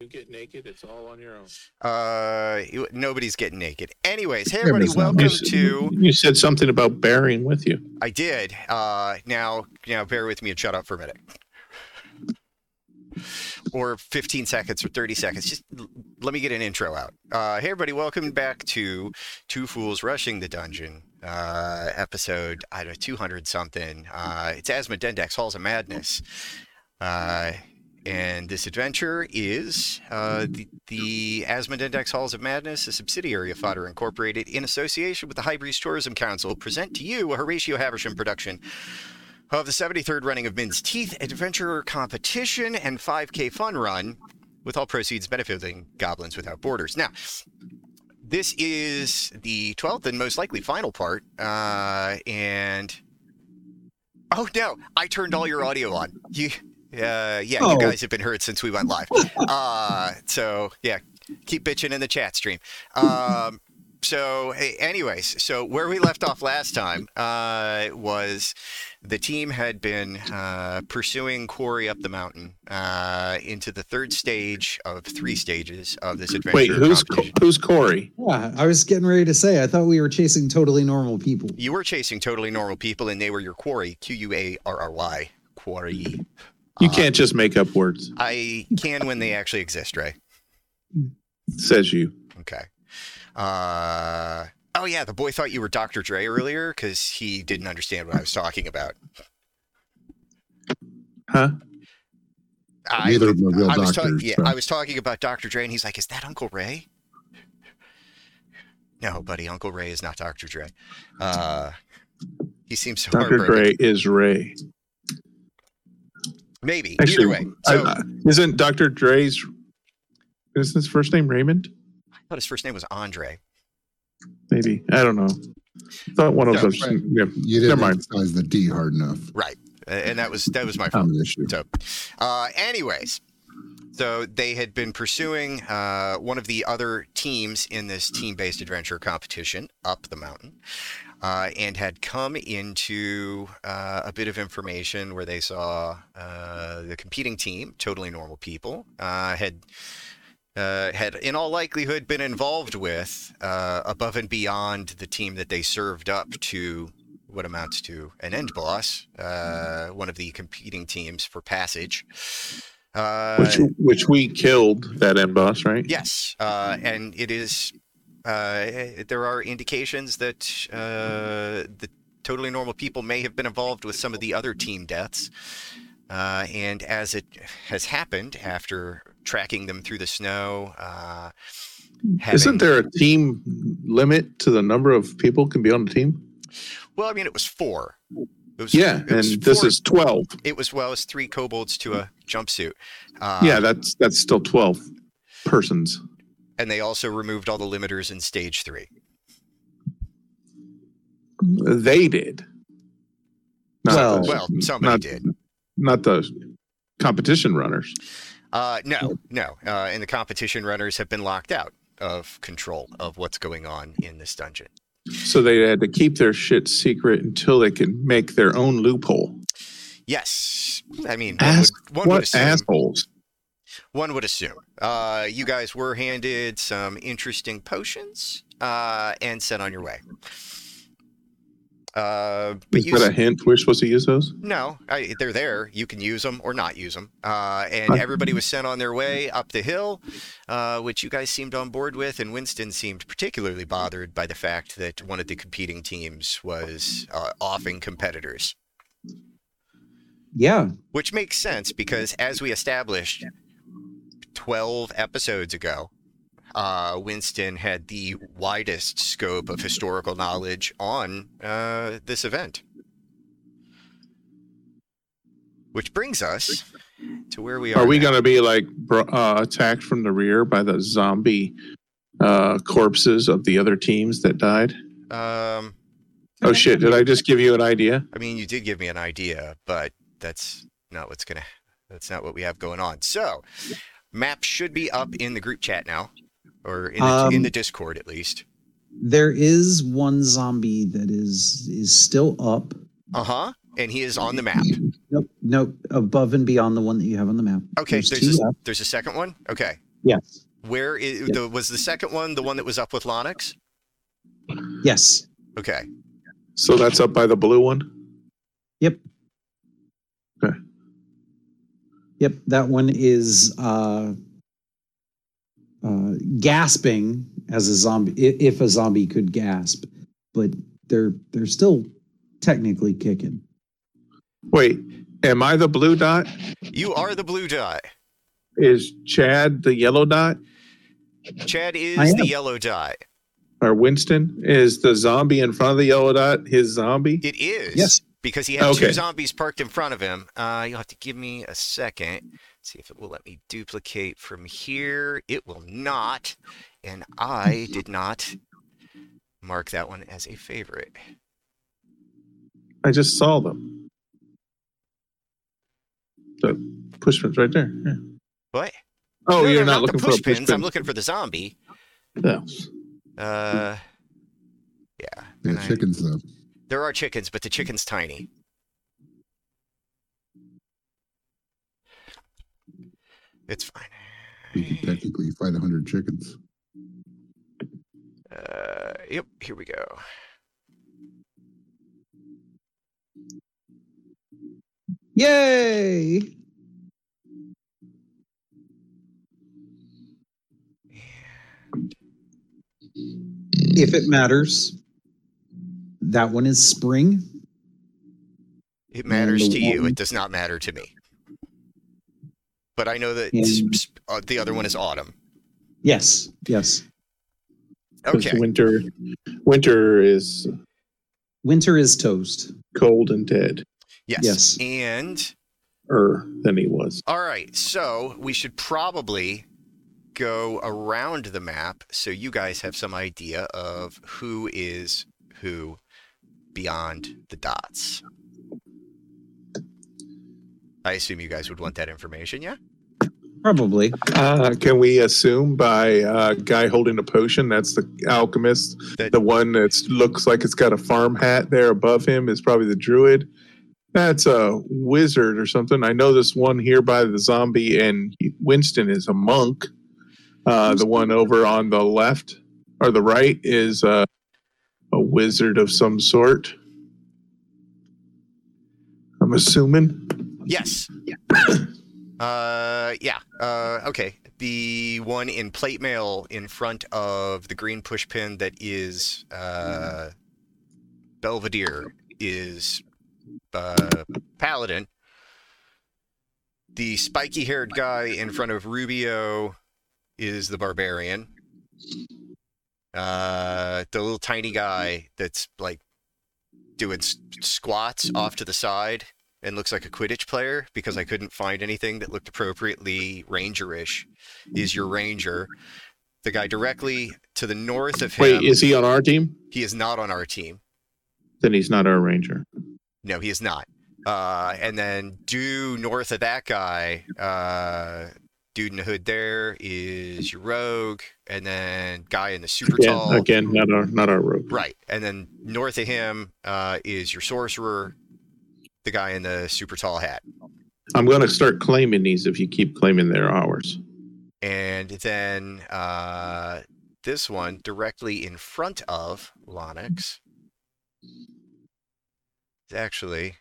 You get naked, it's all on your own. Uh, you- nobody's getting naked. Anyways, hey everybody, Everybody's welcome You to. You said something about bearing with you. I did. Uh, now, now, bear with me and shut up for a minute, or 15 seconds or 30 seconds. Just l- let me get an intro out. Uh, hey everybody, welcome back to Two Fools Rushing the Dungeon, uh, episode I don't know 200 something. Uh, it's Asmodendex Halls of Madness. Uh, and this adventure is uh, the, the Asmodendex Halls of Madness, a subsidiary of Fodder Incorporated, in association with the High Breeze Tourism Council, present to you a Horatio Haversham production of the 73rd running of Min's Teeth Adventurer Competition and 5K Fun Run, with all proceeds benefiting Goblins Without Borders. Now, this is the 12th and most likely final part, uh, and oh no, I turned all your audio on. You, uh, yeah, Oh. you guys have been heard since we went live. Uh, so yeah, keep bitching in the chat stream. Um, so, hey, anyways, so where we left off last time uh, was the team had been uh, pursuing Quarry up the mountain uh, into the third stage of three stages of this adventure. Wait, who's who's Corey? Yeah, I was getting ready to say. I thought we were chasing totally normal people. You were chasing totally normal people, and they were your quarry. Q U A R R Y. Quarry. You Uh, can't just make up words. I can when they actually exist, Ray. Says you. Okay. Uh, oh yeah, the boy thought you were Dr. Dre earlier because he didn't understand what I was talking about. Huh? I, Neither of them are real I was ta- doctors. yeah, so- I was talking about Dr. Dre, and he's like, "Is that Uncle Ray?" No, buddy, Uncle Ray is not Dr. Dre. Uh, he seems so Dr. heartbroken. Dre is Ray. Maybe. Actually, Either way. So, I- I- isn't Dr. Dre's isn't his first name Raymond? I thought his first name was Andre. Maybe I don't know. I thought one of No, those. right. Yeah, You Never didn't mind. emphasize the D hard enough. Right. And that was that was my fault. Common issue. So, uh, anyways, so they had been pursuing uh, one of the other teams in this team-based adventure competition up the mountain, uh, and had come into uh, a bit of information where they saw uh, the competing team, totally normal people, uh, had. Uh, had in all likelihood been involved with uh, above and beyond the team that they served up to what amounts to an end boss, uh, one of the competing teams for passage. Uh, which which we killed that end boss, right? yes, uh, and it is. Uh, there are indications that uh, the totally normal people may have been involved with some of the other team deaths. Uh, and as it has happened after tracking them through the snow, uh, having- Isn't there a team limit to the number of people can be on the team? Well, I mean, it was four. It was, Yeah, it and this is twelve. It was well, it was three kobolds to a jumpsuit. Uh, yeah, that's that's still twelve persons. And they also removed all the limiters in stage three. They did. Not Well- the- Well, somebody not, did. Not the competition runners. Uh, no, no. Uh, and the competition runners have been locked out of control of what's going on in this dungeon. So they had to keep their shit secret until they could make their own loophole. Yes, I mean, one would, one would what assume. assholes? One would assume. Uh, you guys were handed some interesting potions uh, and sent on your way. Uh, but Is you that a hint? We're supposed to use those? No, I, they're there. You can use them or not use them. Uh, and everybody was sent on their way up the hill, uh, which you guys seemed on board with. And Winston seemed particularly bothered by the fact that one of the competing teams was uh, offing competitors, Yeah, which makes sense because, as we established 12 episodes ago, uh, Winston had the widest scope of historical knowledge on uh, this event. Which brings us to where we are. Are we going to be like uh, attacked from the rear by the zombie uh, corpses of the other teams that died? Um, Oh shit! Did I just give you an idea? I mean, you did give me an idea, but that's not what's gonna. That's not what we have going on. So, map should be up in the group chat now, or in the, in Um, the Discord at least. there is one zombie that is is still up. Uh huh. And he is on the map. Nope, nope, above and beyond the one that you have on the map. Okay. There's There's two a, left. there's a second one. Okay. Yes. Where is, Yeah. the, was the second one the one that was up with Lonix? Yes. Okay. So that's up by the blue one. Yep. Yep, that one is uh, uh, gasping as a zombie, if a zombie could gasp, but they're they're still technically kicking. Wait, am I the blue dot? You are the blue dot. Is Chad the yellow dot? Chad is the yellow dot. Or Winston? Is the zombie in front of the yellow dot his zombie? It is. Yes. Because he had two zombies parked in front of him. Uh, you'll have to give me a second. See if it will let me duplicate from here. It will not. And I did not mark that one as a favorite. I just saw them. The pushpins right there. Yeah. What? Oh, No, you're no, not, looking the for a push pins. pushpin. I'm looking for the zombie. Yeah. Uh, yeah. Yeah, and I- chickens though. There are chickens, but the chicken's tiny. It's fine. You could technically fight hundred chickens. Uh, yep, here we go. Yay! If it matters, that one is spring. It matters the to you. It does not matter to me. But I know that And- s- s- uh, the other one is autumn. Yes. Yes. Okay. Winter, winter is Winter is toast. cold and dead. Yes. yes. And Er, than he was. all right, so we should probably go around the map so you guys have some idea of who is who beyond the dots. I assume you guys would want that information, yeah? Probably. Uh, can we assume by uh, guy holding a potion that's the alchemist? That- the one that looks like it's got a farm hat there above him is probably the druid. That's a wizard or something. I know this one here by the zombie and Winston is a monk. Uh, the one over on the left or the right is uh, a wizard of some sort. I'm assuming. Yes. Yeah. Uh, yeah. Uh, okay. The one in plate mail in front of the green push pin that is uh, Belvedere is uh, Paladin. The spiky haired guy in front of Rubio is the Barbarian. Uh, the little tiny guy that's like doing s- squats off to the side and looks like a Quidditch player because I couldn't find anything that looked appropriately Rangerish is your Ranger. The guy directly to the north of him. Wait, is he on our team? he is not on our team. Then he's not our ranger. No, he is not. Uh, and then due north of that guy, uh, dude in the hood there is your rogue, and then guy in the super Again, tall. again, not our not our rogue. Right. And then north of him uh, is your sorcerer, the guy in the super tall hat. I'm going to start claiming these if you keep claiming they're ours. And then uh, this one directly in front of Lonix is actually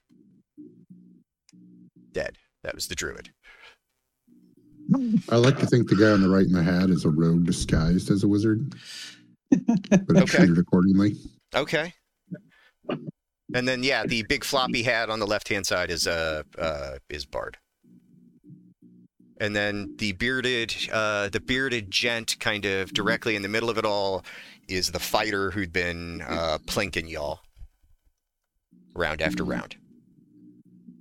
dead. That was the druid. I like to think the guy on the right in the hat is a rogue disguised as a wizard, but Okay. it's treated accordingly. Okay. And then yeah, the big floppy hat on the left hand side is uh, uh is Bard. And then the bearded uh the bearded gent kind of directly in the middle of it all is the fighter who'd been uh plinking y'all round after round.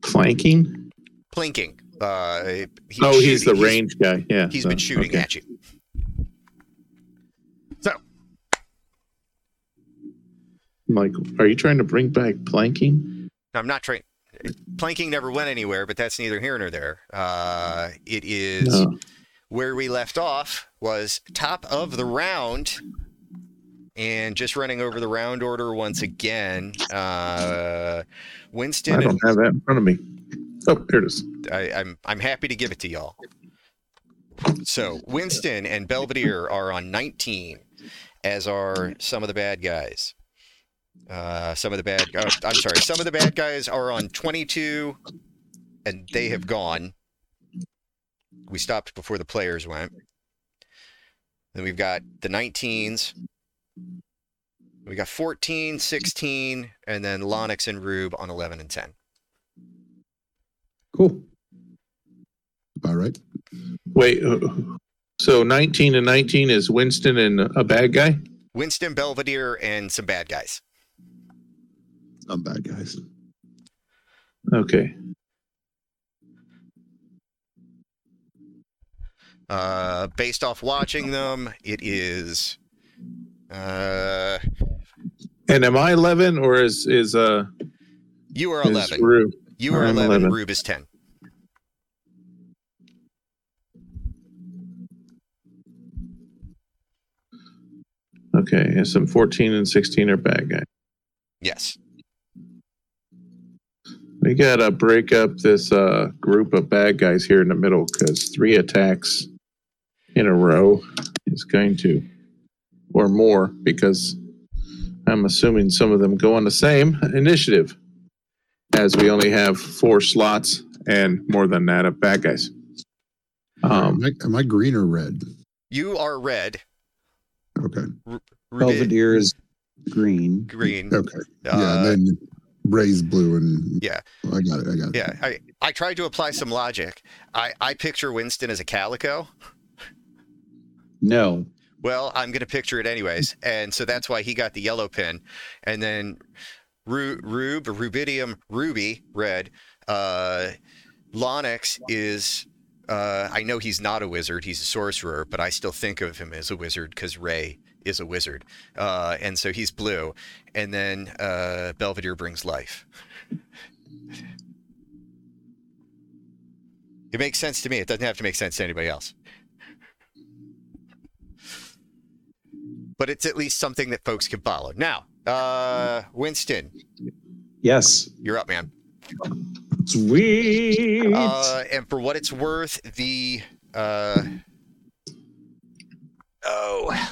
Flanking? Plinking. Uh he was oh, he's the shooting- range guy. Yeah. He's so, been shooting okay. at you. So I'm are you trying to bring back planking? I'm not trying. Planking never went anywhere, but that's neither here nor there. Uh, it is No. where we left off was top of the round, and just running over the round order once again. Uh, Winston, I don't have that in front of me. Oh, here it is. I, I'm I'm happy to give it to y'all. So Winston and Belvedere are on 19, as are some of the bad guys. Uh, some of the bad, uh, I'm sorry, some of the bad guys are on 22, and they have gone. We stopped before the players went. Then we've got the 19s. We got 14, 16, and then Lonix and Rube on 11 and 10. Cool. All right. Wait, uh, so 19 and 19 is Winston and a bad guy? Winston, Belvedere, and some bad guys. Some bad guys. Okay. Uh, based off watching them, it is. Uh, And am I 11 or is is uh you are is 11. Rue? You are I'm 11. 11. Rube is 10. Okay, and some 14 and 16 are bad guys. Yes. We gotta break up this uh group of bad guys here in the middle because three attacks in a row is going to, or more, because I'm assuming some of them go on the same initiative, as we only have four slots and more than that of bad guys. Um, am, I, am I green or red? You are red. Okay. Rube Belvedere is green. green. Okay. yeah. Uh, And then Ray's blue and Yeah. I got it. I got it. Yeah, I, I tried to apply some logic. I, I picture Winston as a calico. No. Well, I'm going to picture it anyways. And so that's why he got the yellow pin. And then Ru- Rube, Rubidium, Ruby, red. Uh, Lonix is, uh, I know he's not a wizard. He's a sorcerer, but I still think of him as a wizard because Ray is a wizard. Uh, and so he's blue. And then uh, Belvedere brings life. It makes sense to me. It doesn't have to make sense to anybody else. But it's at least something that folks can follow. Now, uh, Winston, Yes. you're up, man. Sweet. Uh, and for what it's worth, the uh, oh,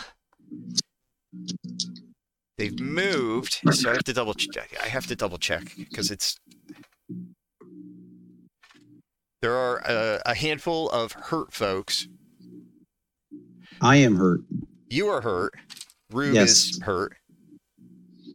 they've moved. So I have to double check. I have to double check because it's there are a, a handful of hurt folks. I am hurt. You are hurt. Rube Yes. is hurt.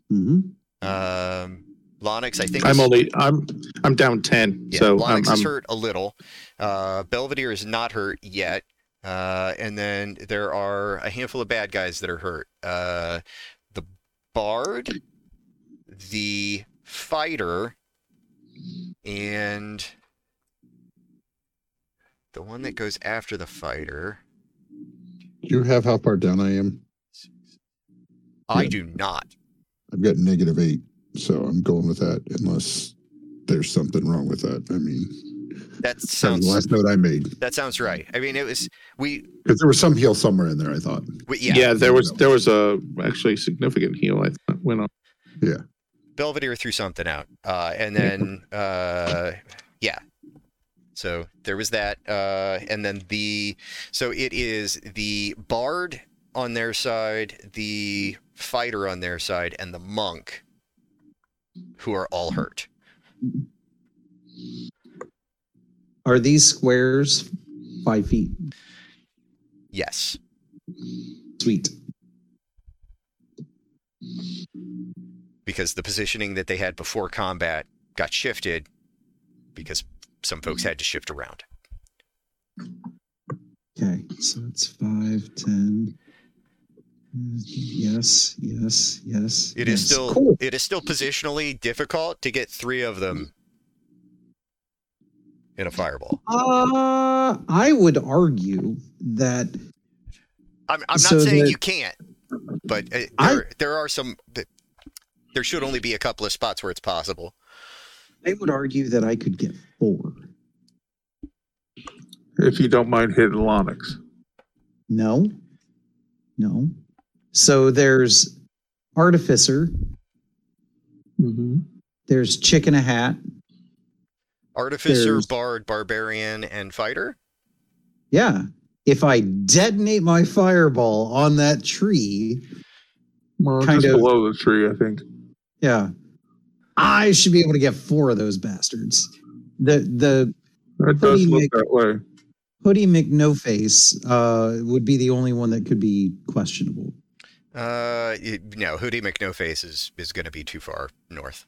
hmm Um, Lonix, I think I'm is- only I'm I'm down 10, Yeah, so Lonix I'm, is I'm hurt a little. Uh, Belvedere is not hurt yet. Uh, and then there are a handful of bad guys that are hurt. Uh, the Bard, the Fighter, and the one that goes after the Fighter. Do you have how far down I am? I Yeah. do not. I've got negative eight, so I'm going with that unless there's something wrong with that. I mean, That that sounds the last note I made that sounds right. I mean, it was we, because there was some heal somewhere in there. I thought. we yeah. yeah. there was there was a actually significant heal I thought went on. Yeah. Belvedere threw something out, uh, and then uh, yeah. So there was that, uh, and then the so it is the bard on their side, the fighter on their side, and the monk who are all hurt. Are these squares five feet? Yes, Sweet. because the positioning that they had before combat got shifted because some folks had to shift around. Okay, so it's five, ten. Yes, yes, yes. It is yes. still Cool. it is still positionally difficult to get three of them in a fireball. Uh, I would argue that I'm, I'm not So saying the- you can't, but uh, I- there, there are some. There should only be a couple of spots where it's possible. I would argue that I could get four. If you don't mind hitting Lonix. No, no. So there's artificer. Mm-hmm. There's chicken a hat. Artificer, There's- bard, barbarian, and fighter. Yeah, if I detonate my fireball on that tree, Well, Kind just of- below the tree, I think. yeah, I should be able to get four of those bastards. The the It does Hoodie look Nick- that way. Hoodie McNoface uh, would be the only one that could be questionable. Uh, y- no, Hoodie McNoface is is going to be too far north.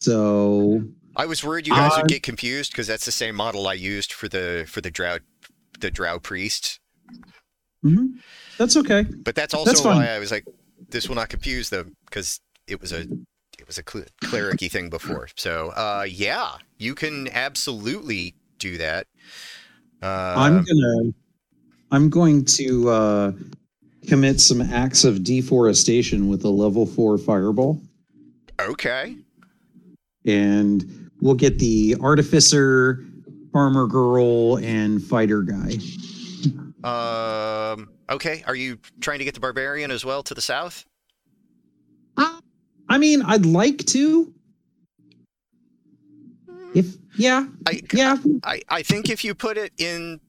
So I was worried you guys would get confused because that's the same model I used for the for the drought the drow priest. mhm, that's okay. But that's also That's why I was like, this will not confuse them because it was a it was a cl- clericy thing before. So, uh, yeah, you can absolutely do that. Uh, I'm gonna I'm going to uh, commit some acts of deforestation with a level four fireball, okay. and we'll get the artificer, farmer girl, and fighter guy. Um, okay. Are you trying to get the barbarian as well to the south? I mean, I'd like to. If yeah, I, yeah, I, I think if you put it in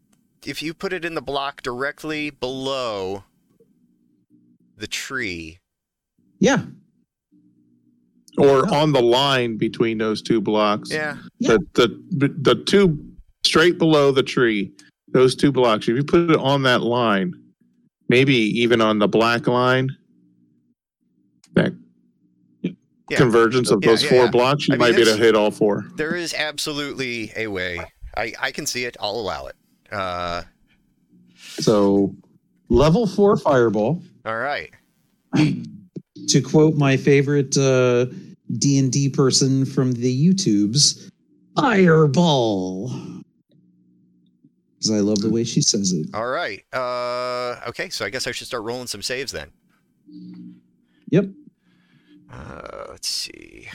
if you put it in the block directly below the tree, yeah, Or on the line between those two blocks. yeah, The, the the two straight below the tree, those two blocks. If you put it on that line, maybe even on the black line, that Yeah. convergence of Yeah, those yeah, four yeah. blocks, you I mean, might be able to hit all four. there is absolutely a way. I, I can see it. I'll allow it. Uh, so level four fireball. all right. to quote my favorite uh, D and D person from the YouTubes, fireball. Because I love the way she says it. All right. Uh, okay. So I guess I should start rolling some saves then. Yep. Uh, let's see.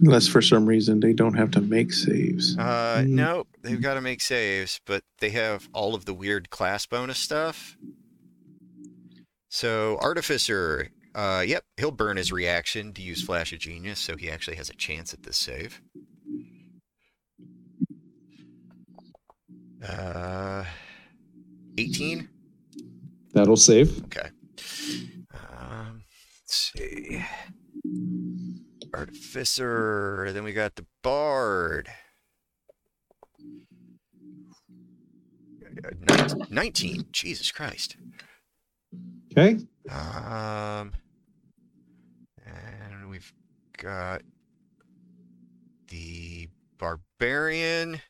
Unless for some reason they don't have to make saves. Uh, Mm. no, they've got to make saves, but they have all of the weird class bonus stuff. So Artificer, uh, yep, he'll burn his reaction to use Flash of Genius, so he actually has a chance at this save. Uh, 18. That'll save. Okay. Um, let's see. Artificer. Then we got the Bard. Uh, 19. Jesus Christ. Okay. Um, and we've got the Barbarian.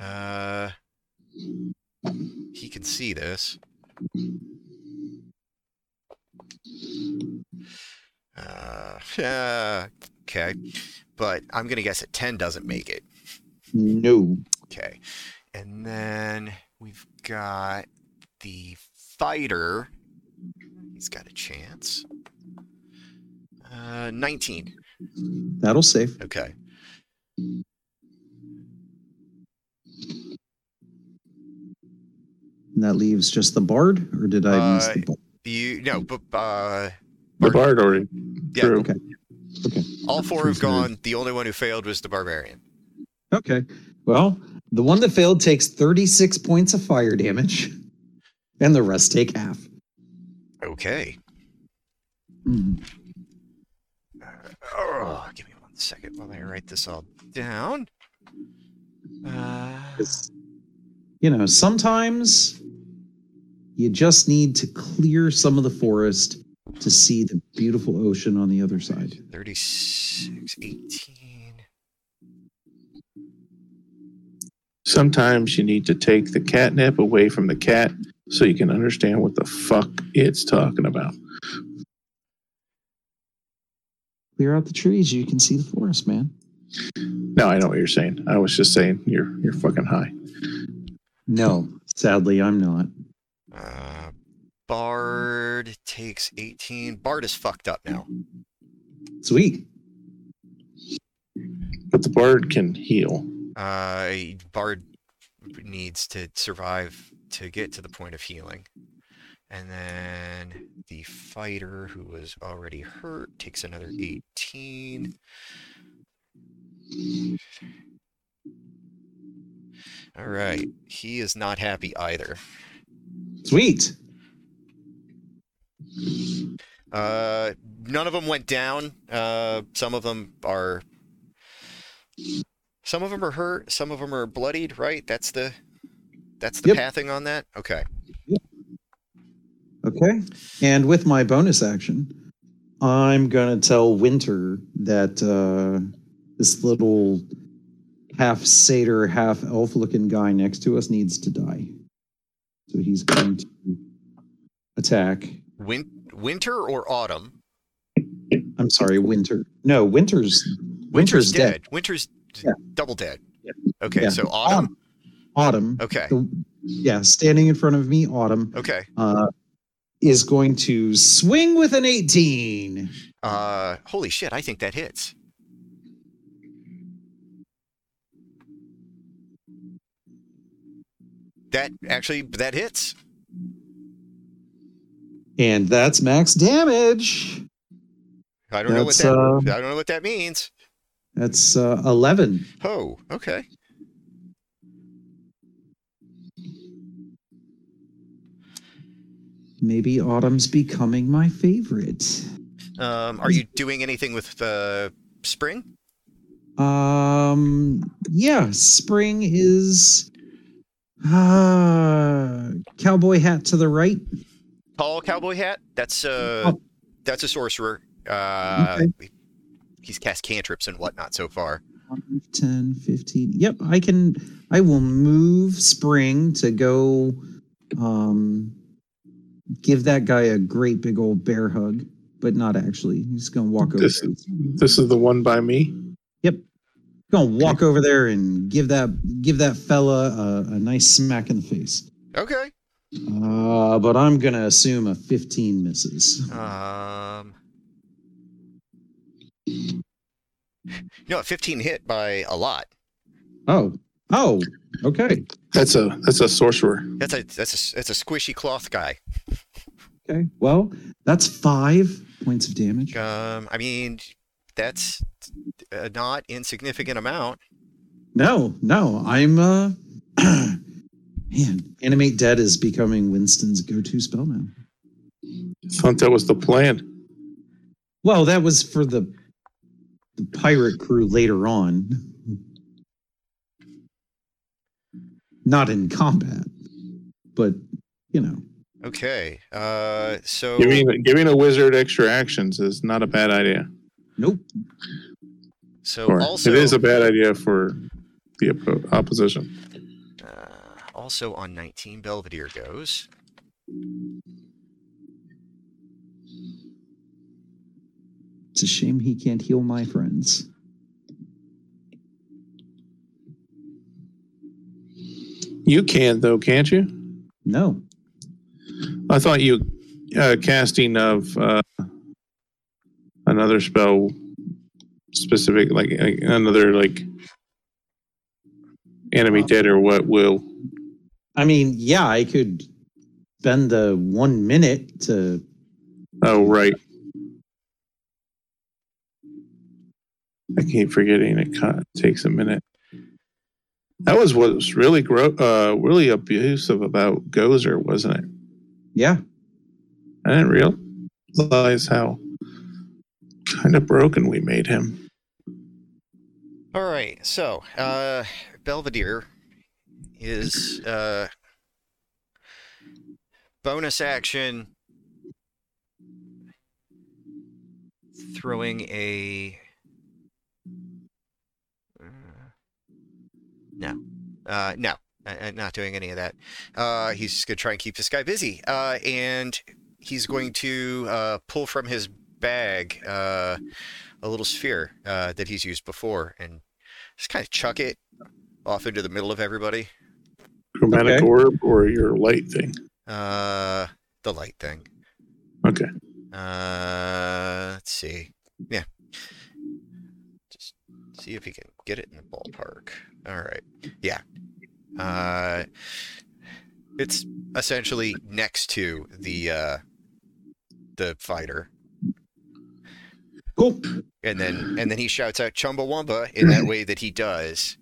Uh, he can see this. Uh, yeah, okay. But I'm going to guess that 10 doesn't make it. No. Okay. And then we've got the fighter. He's got a chance. Uh, 19. That'll save. Okay. And that leaves just the bard, or did I miss Uh, the bard? You no, but uh, The Bard- bard already Yeah. drew. Okay. Okay. all four have gone. The only one who failed was the barbarian. Okay. Well, the one that failed takes 36 points of fire damage, and the rest take half. Okay. Hmm. Oh, give me one second while I write this all down. Uh, 'Cause, you know, sometimes you just need to clear some of the forest to see the beautiful ocean on the other side. 36, 18. Sometimes you need to take the catnip away from the cat so you can understand what the fuck it's talking about. Clear out the trees, you can see the forest, man. No, I know what you're saying. I was just saying you're you're fucking high. No, sadly, I'm not. Uh, Bard takes 18. Bard is fucked up now. Sweet. But the bard can heal. Uh, Bard needs to survive to get to the point of healing. And then the fighter who was already hurt takes another 18. All right. He is not happy either. Sweet. Uh, none of them went down. Uh, some of them are. Some of them are hurt. Some of them are bloodied. Right. That's the. That's the Yep. pathing on that. Okay. Okay. And with my bonus action, I'm going to tell Winter that uh, this little half satyr, half elf looking guy next to us needs to die. So he's going to attack. Win- winter or autumn? I'm sorry, Winter. No, Winter's Winter's, dead. Winter's Yeah. double dead. Yeah. Okay. Yeah. So autumn. Autumn. Okay. the- yeah, standing in front of me, Autumn, Okay. uh, is going to swing with an 18. Uh, holy shit! I think that hits. That actually that hits. And that's max damage. I don't know what that. uh, I don't know what that means. That's uh, 11. Oh, okay. Maybe Autumn's becoming my favorite. Um, are you doing anything with uh, spring? Um, yeah, spring is uh, cowboy hat to the right. Tall cowboy hat. That's uh, Oh. that's a sorcerer. Uh, Okay. he's cast cantrips and whatnot so far. 10, 15. Yep, I can. I will move spring to go um, give that guy a great big old bear hug, but not actually. He's going to walk over This there. This is the one by me. Yep. Going to walk over there and give that give that fella a, a nice smack in the face. Okay. Uh, but I'm going to assume a 15 misses. Um, you know, what, 15 hit by a lot. Oh, oh, okay. That's a that's a sorcerer. That's a that's a that's a squishy cloth guy. Okay. Well, that's five points of damage. Um, I mean, that's a not insignificant amount. No, no, I'm uh man, animate dead is becoming Winston's go-to spell now. I Thought that was the plan. Well, that was for the the pirate crew later on. Not in combat, but you know. Okay. Uh, so Giving giving a wizard extra actions is not a bad idea. Nope. so Or also it is a bad idea for the opposition. Uh, also on 19, Belvedere goes. It's a shame he can't heal my friends. You can though, can't you? No. I thought you uh, casting of uh, another spell specific, like, like another like enemy dead or what will. I mean, yeah, I could spend the one minute to Oh right. I keep forgetting it takes a minute. That was what was really gro- uh, really abusive about Gozer, wasn't it? yeah. I didn't realize how kind of broken we made him. All right. So, uh, Belvedere is uh, bonus action throwing a. uh, No, uh, no, uh, uh, not doing any of that. Uh, he's just gonna try and keep this guy busy, uh, and he's going to uh, pull from his bag uh, a little sphere uh, that he's used before, and just kind of chuck it off into the middle of everybody. Chromatic Okay. orb or your light thing. Uh, the light thing. Okay. Uh, let's see. Yeah. Just see if he can get it in the ballpark. All right. Yeah. Uh, it's essentially next to the uh, the fighter. Cool. and then and then he shouts out Chumbawamba in that way that he does.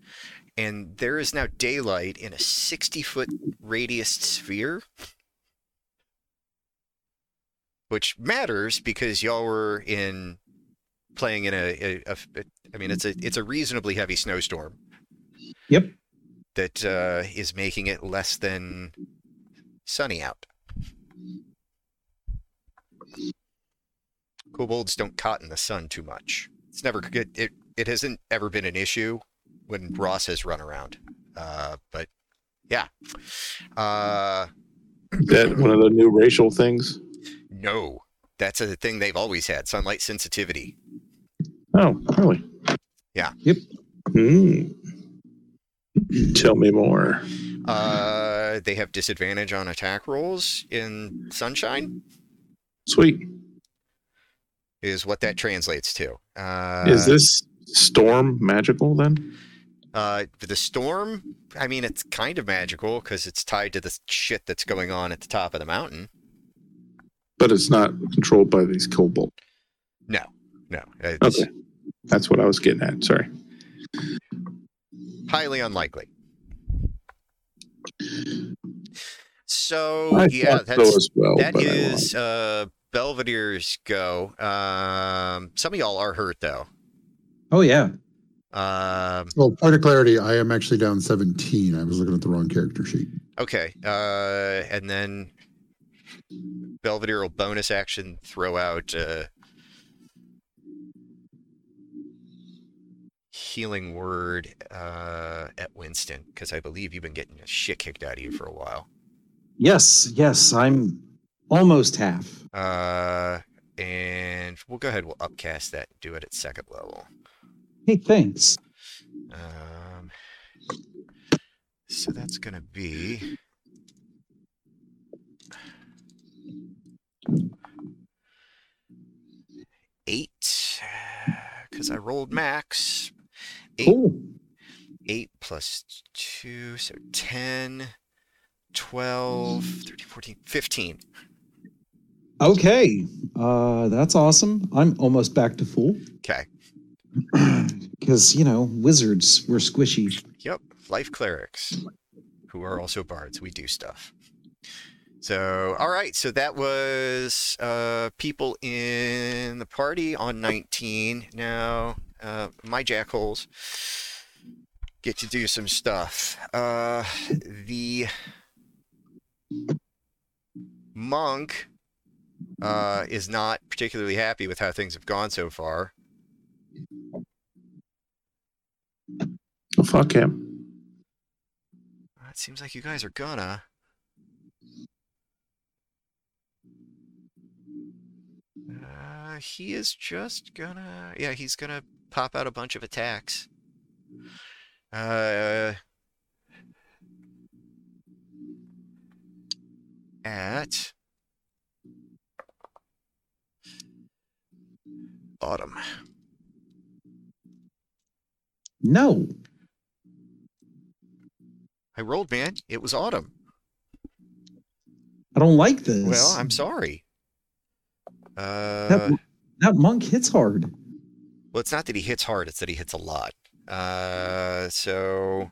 And there is now daylight in a 60 foot radius sphere. Which matters because y'all were in playing in a, a, a, a I mean it's a it's a reasonably heavy snowstorm. Yep. That uh, is making it less than sunny out. Kobolds don't cotton in the sun too much. It's never good. It it hasn't ever been an issue when Ross has run around. Uh, but yeah, uh, Is that one of the new racial things? no, that's a thing they've always had: sunlight sensitivity. Oh, really? Yeah. Yep. Hmm. Tell me more. Uh, they have disadvantage on attack rolls in sunshine. Sweet. Is what that translates to. Uh, Is this storm magical then? Uh, the storm. I mean, it's kind of magical because it's tied to the shit that's going on at the top of the mountain. But it's not controlled by these kobold. No, no, it's Okay. That's what I was getting at. Sorry. highly unlikely. So I yeah, thought so that's as well. that but I is uh Belvedere's go. Um, some of y'all are hurt though. Oh yeah. Um, Well, point of clarity, I am actually down 17. I was looking at the wrong character sheet. okay. Uh, and then Belvedere will bonus action throw out uh, healing word uh, at Winston because I believe you've been getting the shit kicked out of you for a while. Yes, yes. I'm almost half. Uh, and we'll go ahead. We'll upcast that. Do it at second level. Hey, thanks. Um, so that's gonna be eight because I rolled max. Eight, eight plus two, so 10, 12, 13, 14, 15. Okay. Uh, that's awesome. I'm almost back to full Okay. Because you know wizards were squishy. Yep, life clerics, who are also bards. We do stuff. So, all right. So that was uh, people in the party on 19. Now, uh, my jackholes get to do some stuff. Uh, the monk uh, is not particularly happy with how things have gone so far. Fuck him. It seems like you guys are gonna. Uh, he is just gonna. Yeah, he's gonna pop out a bunch of attacks. Uh, at Autumn. No. I rolled, man. It was Autumn. I don't like this. Well, I'm sorry. Uh, that, that monk hits hard. Well, it's not that he hits hard; it's that he hits a lot. Uh, so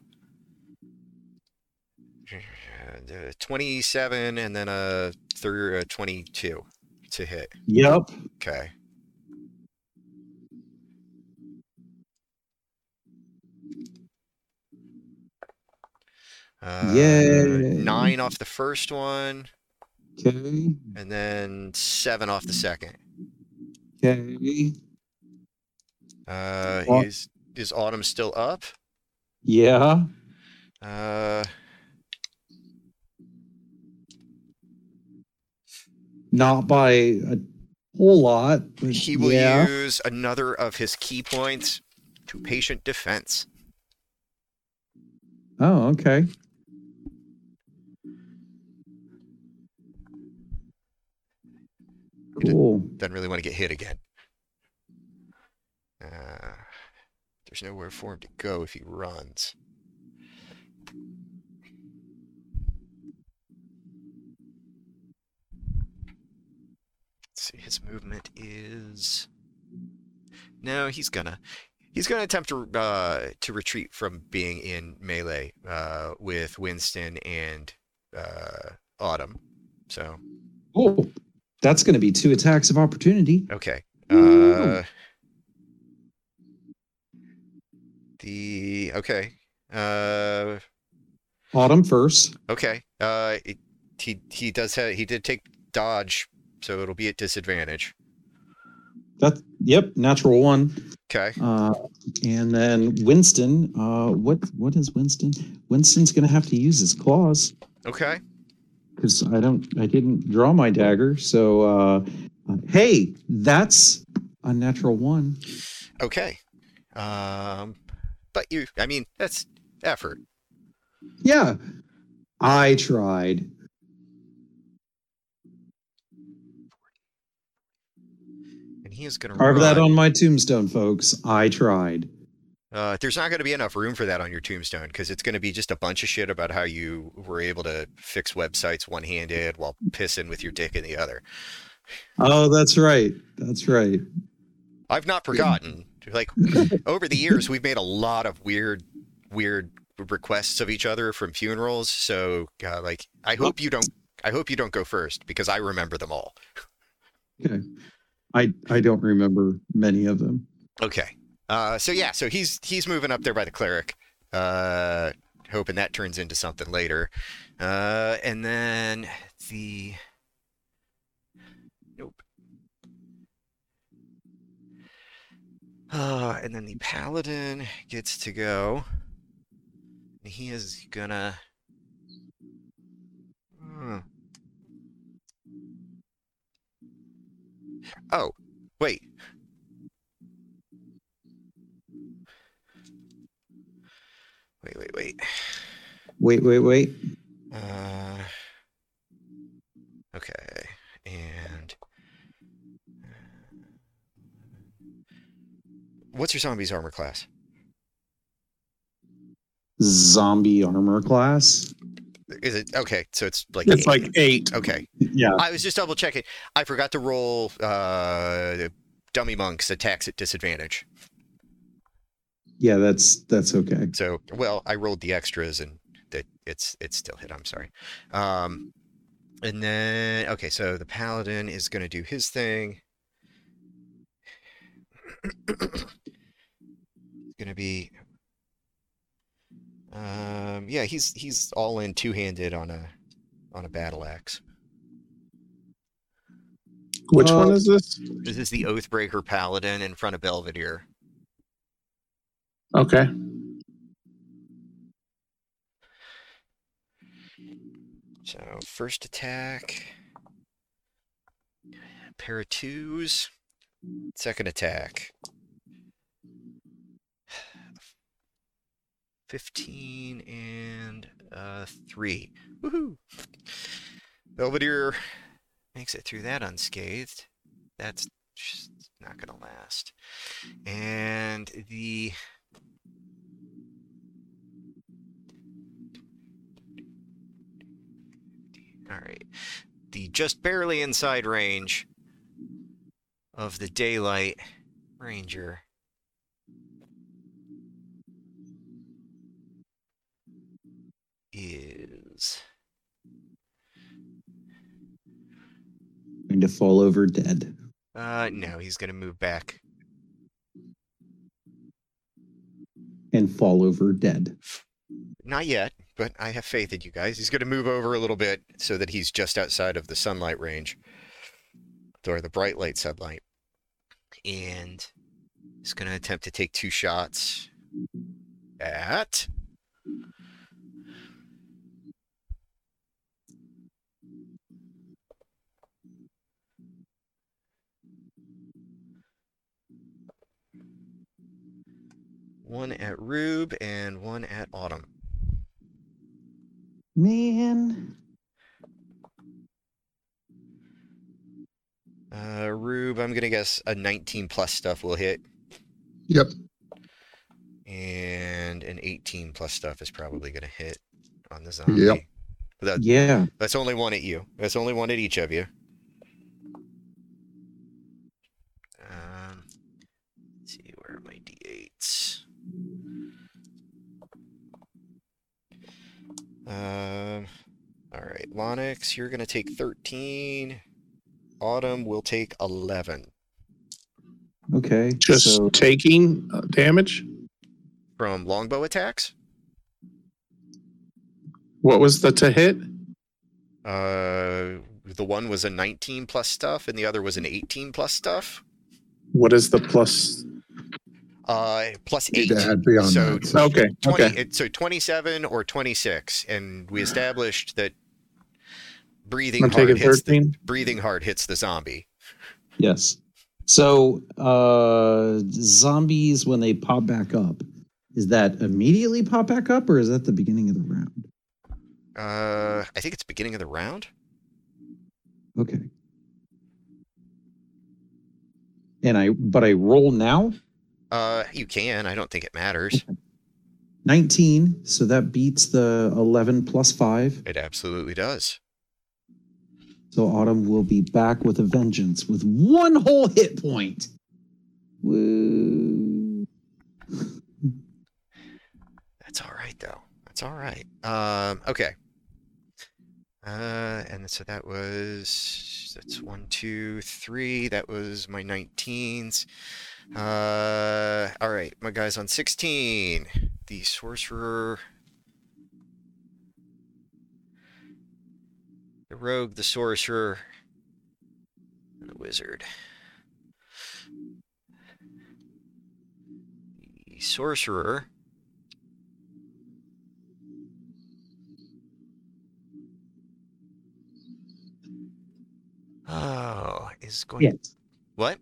twenty-seven, and then a third, uh, twenty-two to hit. Yep. Okay. Uh, Yay. Nine off the first one, Okay. and then seven off the second. Okay. Uh, is is Autumn still up? Yeah. Uh, Not by a whole lot. He will yeah. use another of his ki points to patient defense. Oh, okay. Cool. Doesn't really want to get hit again. Uh, there's nowhere for him to go if he runs. Let's see, his movement is No, he's gonna he's gonna attempt to uh, to retreat from being in melee uh, with Winston and uh, Autumn. So Oh, that's going to be two attacks of opportunity. okay. Uh, the okay. Uh, Autumn first. okay. Uh, it, he he does have he did take dodge, so it'll be at disadvantage. That yep, natural one. Okay. Uh, and then Winston. Uh, what what is Winston? Winston's going to have to use his claws Okay. Because I don't. I didn't draw my dagger. So uh, uh, hey, that's a natural one. Okay. Um, but you, I mean, that's effort. Yeah, I tried. And he is going to Carve that on my tombstone, folks. I tried. Uh, there's not going to be enough room for that on your tombstone because it's going to be just a bunch of shit about how you were able to fix websites one handed while pissing with your dick in the other. Oh, that's right. That's right. I've not forgotten. Like over the years, we've made a lot of weird, weird requests of each other from funerals. So, uh, like, I hope you don't. I hope you don't go first because I remember them all. Okay. I I don't remember many of them. Okay. Uh, so yeah, so he's he's moving up there by the cleric, uh, hoping that turns into something later, uh, and then the nope. Uh, and then the paladin gets to go. He is gonna. Hmm. Oh, wait. Wait, wait, wait. Wait, wait, wait. Uh, okay, and what's your zombie's armor class? Zombie armor class. Is it okay? So it's like It's eight. like eight. okay. Yeah. I was just double checking. I forgot to roll uh, dummy monks attacks at disadvantage. Yeah, that's that's okay. So well, I rolled the extras and that it's it's still hit. I'm sorry. Um, and then okay, so the paladin is going to do his thing. It's going to be um yeah he's he's all in two-handed on a on a battle axe Which Uh, one is this? this is the oathbreaker paladin in front of belvedere Okay. So first attack, pair of twos. Second attack, fifteen and uh, three. Woohoo! Belvedere makes it through that unscathed. That's just not gonna last. And the All right. The just barely inside range of the daylight ranger. Is Going to fall over dead. uh no, he's gonna move back. And fall over dead. Not yet, but I have faith in you guys. He's gonna move over a little bit so that he's just outside of the sunlight range. Or the bright light sunlight. And he's gonna attempt to take two shots at one at Rube and one at Autumn. Man. Uh, Rube, I'm gonna guess a 19 plus stuff will hit. Yep. And an 18 plus stuff is probably gonna hit on the zombie. Yep. That, yeah. That's only one at you. That's only one at each of you. Um, see, where are my d8s? Lonix, you're gonna take 13. Autumn will take 11 Okay. Just so taking uh, damage. from longbow attacks. What was the to hit? Uh, the one was a 19 plus stuff, and the other was an 18 plus stuff. What is the plus? Uh, eight. to beyond So that. So Okay, 20, okay. it, so 27 or 26, and we established that breathing I'm hard taking hits the, breathing hard hits the zombie. yes. So uh zombies when they pop back up, is that immediately pop back up or is that the beginning of the round? Uh, I think it's beginning of the round. Okay. And I but I roll now? Uh, you can. I don't think it matters. 19, so that beats the 11 plus 5. It absolutely does. So Autumn will be back with a vengeance with one whole hit point. Woo. That's all right though. That's all right. Um, okay. Uh, and so that was that's one, two, three. That was my 19s. Uh, all right, my guys on 16. The sorcerer, the rogue, the sorcerer, and the wizard. The sorcerer. Oh, is going. Yes. What?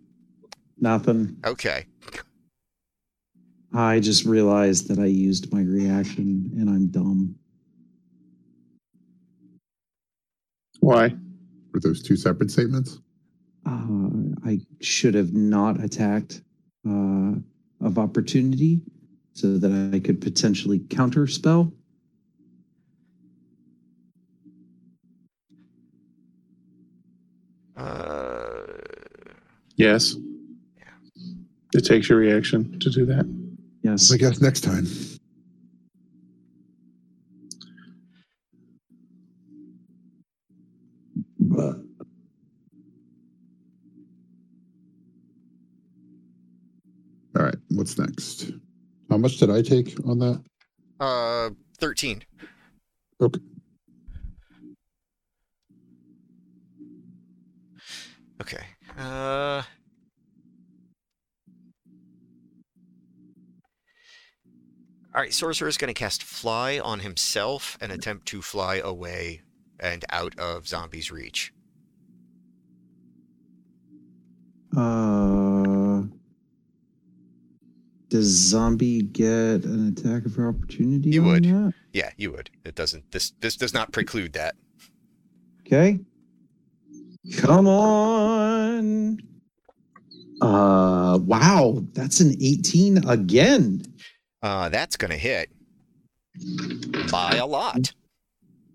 Nothing. Okay. I just realized that I used my reaction and I'm dumb. Why? Were those two separate statements? Uh, I should have not attacked uh, of opportunity so that I could potentially counter spell. Uh, Yes. It takes your reaction to do that. Yes. I guess next time. All right. What's next? How much did I take on that? uh, 13. Okay. Okay. Uh. All right, sorcerer is going to cast fly on himself and attempt to fly away and out of zombie's reach. uh, does zombie get an attack of opportunity? You would. that? Yeah, you would. It doesn't. This this does not preclude that. Okay. Come on. Uh wow, that's an 18 again. Uh, that's going to hit by a lot.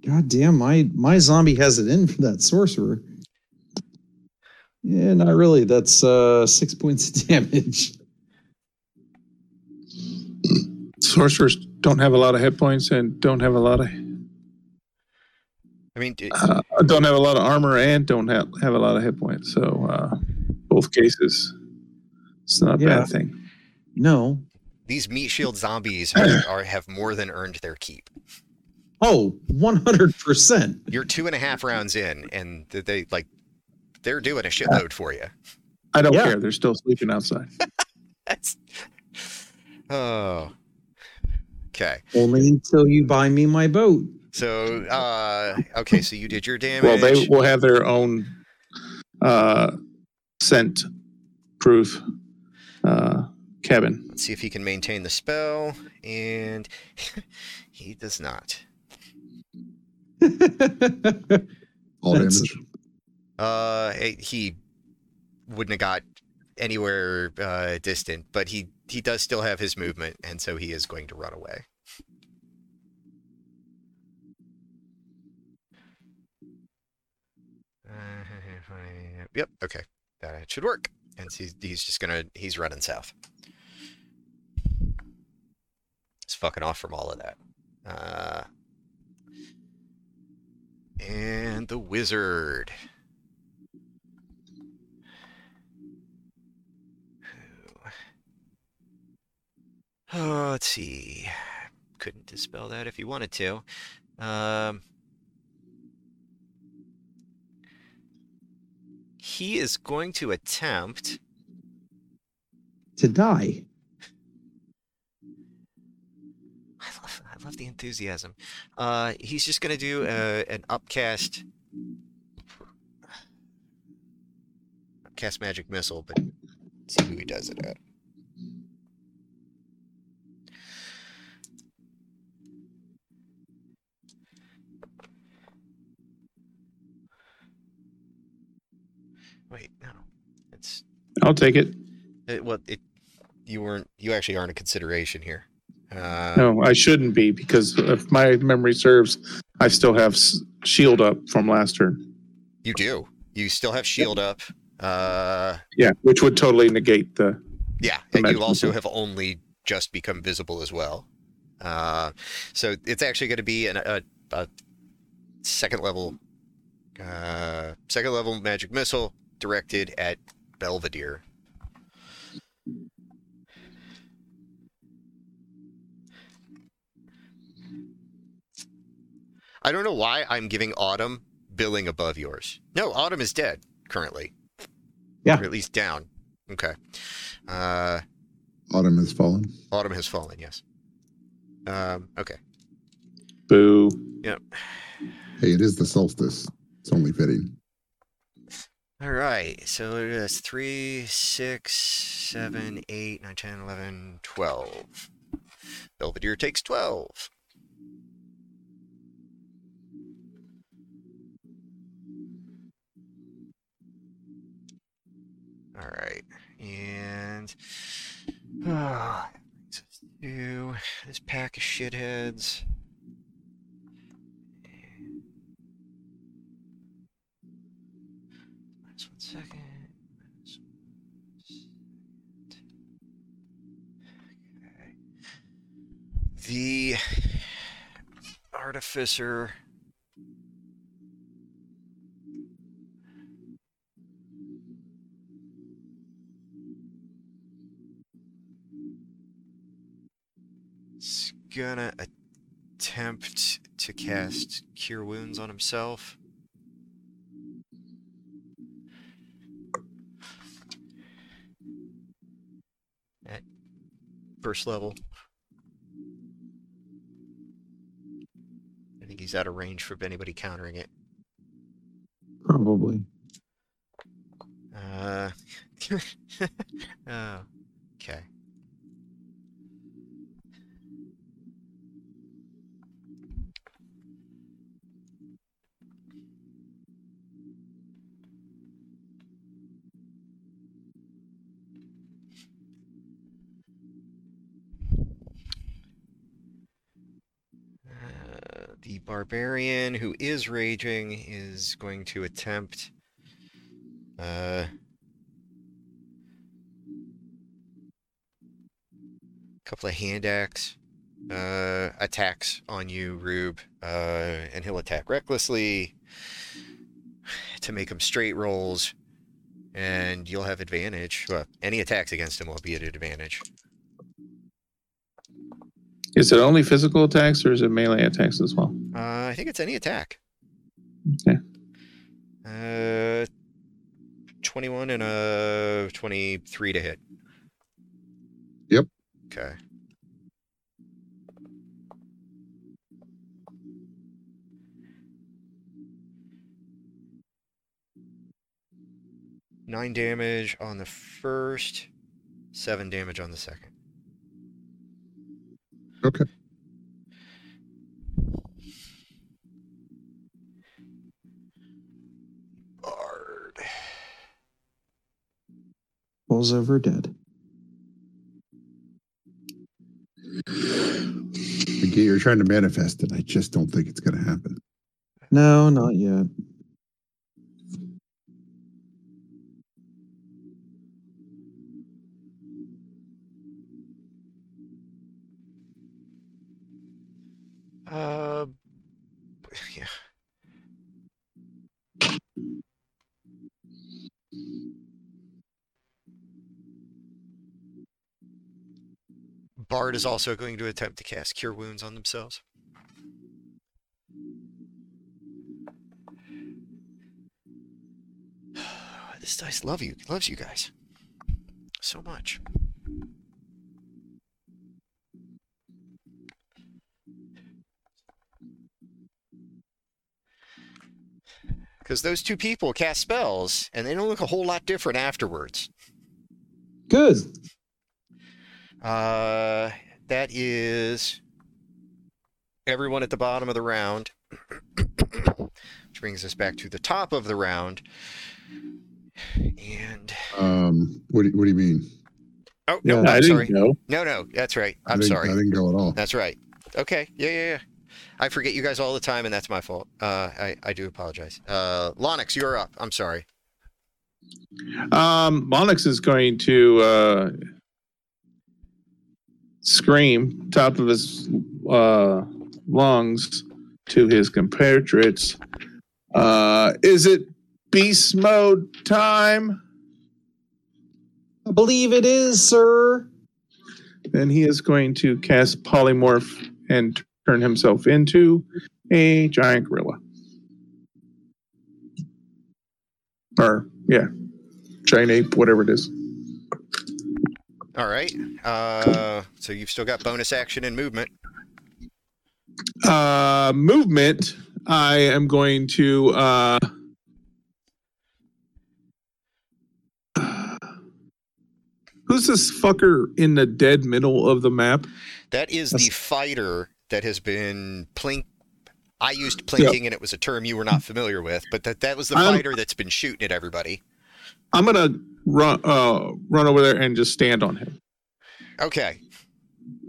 God damn, my my zombie has it in for that sorcerer. Yeah, not really. That's uh six points of damage. Sorcerers don't have a lot of hit points and don't have a lot of I mean, uh, don't have a lot of armor and don't have, have a lot of hit points. So uh, both cases, it's not a Yeah. bad thing. No. these meat shield zombies are, are have more than earned their keep. Oh, 100%. You're two and a half rounds in, and they like they're doing a shitload for you. I don't Yeah. care. They're still sleeping outside. That's oh, okay. Only until you buy me my boat. So uh, okay, so you did your damage. Well, they will have their own uh, scent proof uh, cabin. Let's see if he can maintain the spell, and he does not. All That's- damage. Uh, he wouldn't have got anywhere uh, distant, but he he does still have his movement, and so he is going to run away. Yep. Okay, that should work. And he's he's just gonna he's running south. He's fucking off from all of that. Uh, And the wizard. Oh, let's see. Couldn't dispel that if you wanted to. Um, he is going to attempt. To die. I love the enthusiasm. Uh, he's just going to do a, an upcast, upcast magic missile, but see who he does it at. Wait, no, it's I'll take it. it, well, it. You weren't. You actually aren't a consideration here. Uh, No, I shouldn't be because if my memory serves, I still have shield up from last turn. You do. You still have shield up. Uh, Yeah, which would totally negate the. yeah, The and you also have only just become visible as well. Uh, so it's actually going to be an, a, a second level, uh, second level magic missile directed at Belvedere. I don't know why I'm giving Autumn billing above yours. No, Autumn is dead currently. Yeah. Or at least down. Okay. Uh, Autumn has fallen. Autumn has fallen, yes. Um, okay. Boo. Yep. Hey, it is the solstice. It's only fitting. All right. So it is 3, 6, 7, 8, 9, 10, 11, 12. Belvedere takes 12. All right. And ah, that brings to this pack of shitheads. Okay. The artificer. Gonna attempt to cast Cure Wounds on himself. At first level. I think he's out of range for anybody countering it. Probably. Uh, oh, okay. Barbarian who is raging is going to attempt uh, couple of hand axe uh, attacks on you, Rube, uh, and he'll attack recklessly to make him straight rolls, and you'll have advantage. Well, any attacks against him will be at advantage. Is it only physical attacks or is it melee attacks as well? Uh, I think it's any attack. Okay. Uh, 21 and a 23 to hit. Yep. Okay. Nine damage on the first, seven damage on the second. Okay. Bard. Falls over dead. You're trying to manifest it. I just don't think it's going to happen. No, not yet. Uh, yeah. Bard is also going to attempt to cast Cure Wounds on themselves. this dice love you. Loves you guys so much. Because those two people cast spells, and they don't look a whole lot different afterwards. Good. Uh, that is everyone at the bottom of the round. Which brings us back to the top of the round. And Um, what do, what do you mean? oh no, I I'm didn't sorry. know. No, no, that's right. I'm sorry. I didn't go at all. That's right. Okay. Yeah, yeah, yeah. I forget you guys all the time, and that's my fault. Uh, I, I do apologize. Uh, Lonix, you're up. I'm sorry. Um, Monix is going to uh, scream top of his uh, lungs to his compatriots. Uh, is it beast mode time? I believe it is, sir. Then he is going to cast polymorph and turn himself into a giant gorilla. Or yeah, giant ape, whatever it is. All right. Uh, so you've still got bonus action and movement. Uh, movement. I am going to. Uh, who's this fucker in the dead middle of the map? That is the fighter that has been plink. I used plinking, and it was a term you were not familiar with, but that that was the I'm- fighter that's been shooting at everybody. I'm gonna run uh, run over there and just stand on him. Okay.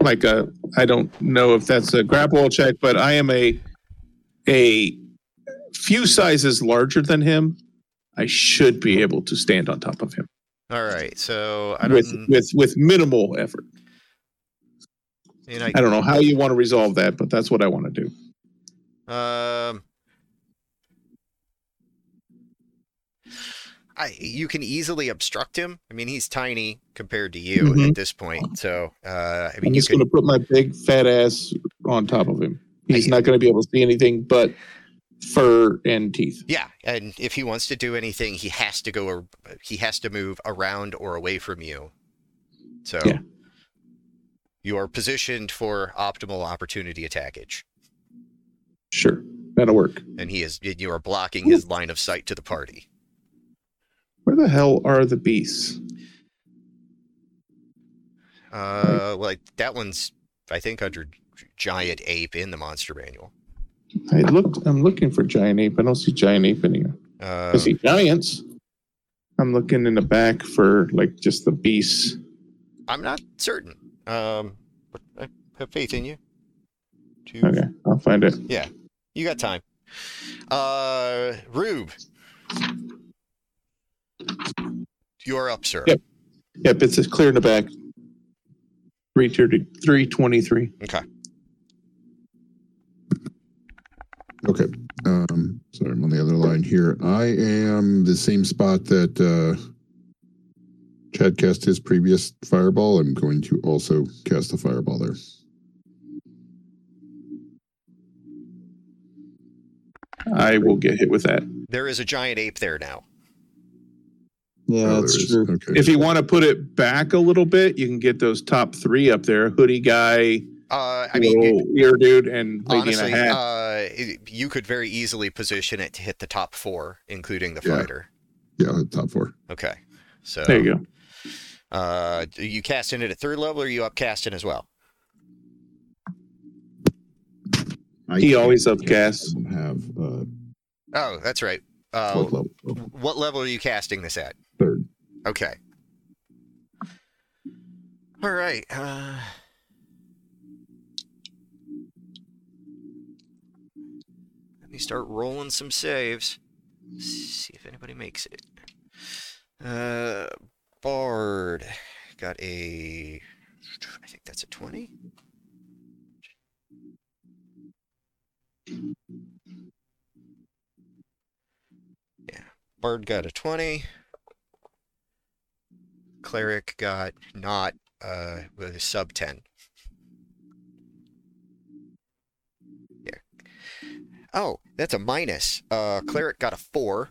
Like a, I don't know if that's a grapple check, but I am a a few sizes larger than him. I should be able to stand on top of him All right. So I with don't. with with minimal effort. I, I don't know how you want to resolve that, but that's what I want to do. Um, I you can easily obstruct him. I mean, he's tiny compared to you Mhm. at this point. So, uh, I I'm mean, you just going to put my big fat ass on top of him. He's I- not going to be able to see anything but fur and teeth. Yeah, and if he wants to do anything, he has to go. ar- He has to move around or away from you. So, Yeah. You are positioned for optimal opportunity attackage, Sure, that'll work. and he is. You are blocking his line of sight to the party. Where the hell are the beasts? Uh, like that one's, I think, under giant ape in the monster manual. I looked. I'm looking for giant ape. I don't see giant ape anywhere. Uh, I see giants. I'm looking in the back for like just the beasts. I'm not certain. Um, but I have faith in you. To, Okay, I'll find it. Yeah, you got time. Uh, Rube. You're up, sir. Yep. Yep, it's it's clear in the back. Three thirty, three twenty-three. Okay. Okay. Um, sorry, I'm on the other line here. I am the same spot that uh, Chad cast his previous fireball. I'm going to also cast a fireball there. I will get hit with that. There is a giant ape there now. Yeah, Oh, that's true. Okay. If you want to put it back a little bit, you can get those top three up there: hoodie guy, Uh, I mean, little ear dude, and lady honestly, in a hat. uh, it- you could very easily position it to hit the top four, including the Yeah. fighter. yeah, top four. Okay. So there you go. Uh, are you casting it at third level, or are you up casting as well? I He always I upcasts. have uh, Oh, that's right. Uh, what level? Oh, what level are you casting this at? third. Okay. All right. Uh... Let me start rolling some saves. See if anybody makes it. Uh, Bard got a, I think that's a 20. Yeah, Bard got a 20. Cleric got not uh, with a sub 10. Yeah. Oh, that's a minus. Uh, Cleric got a 4.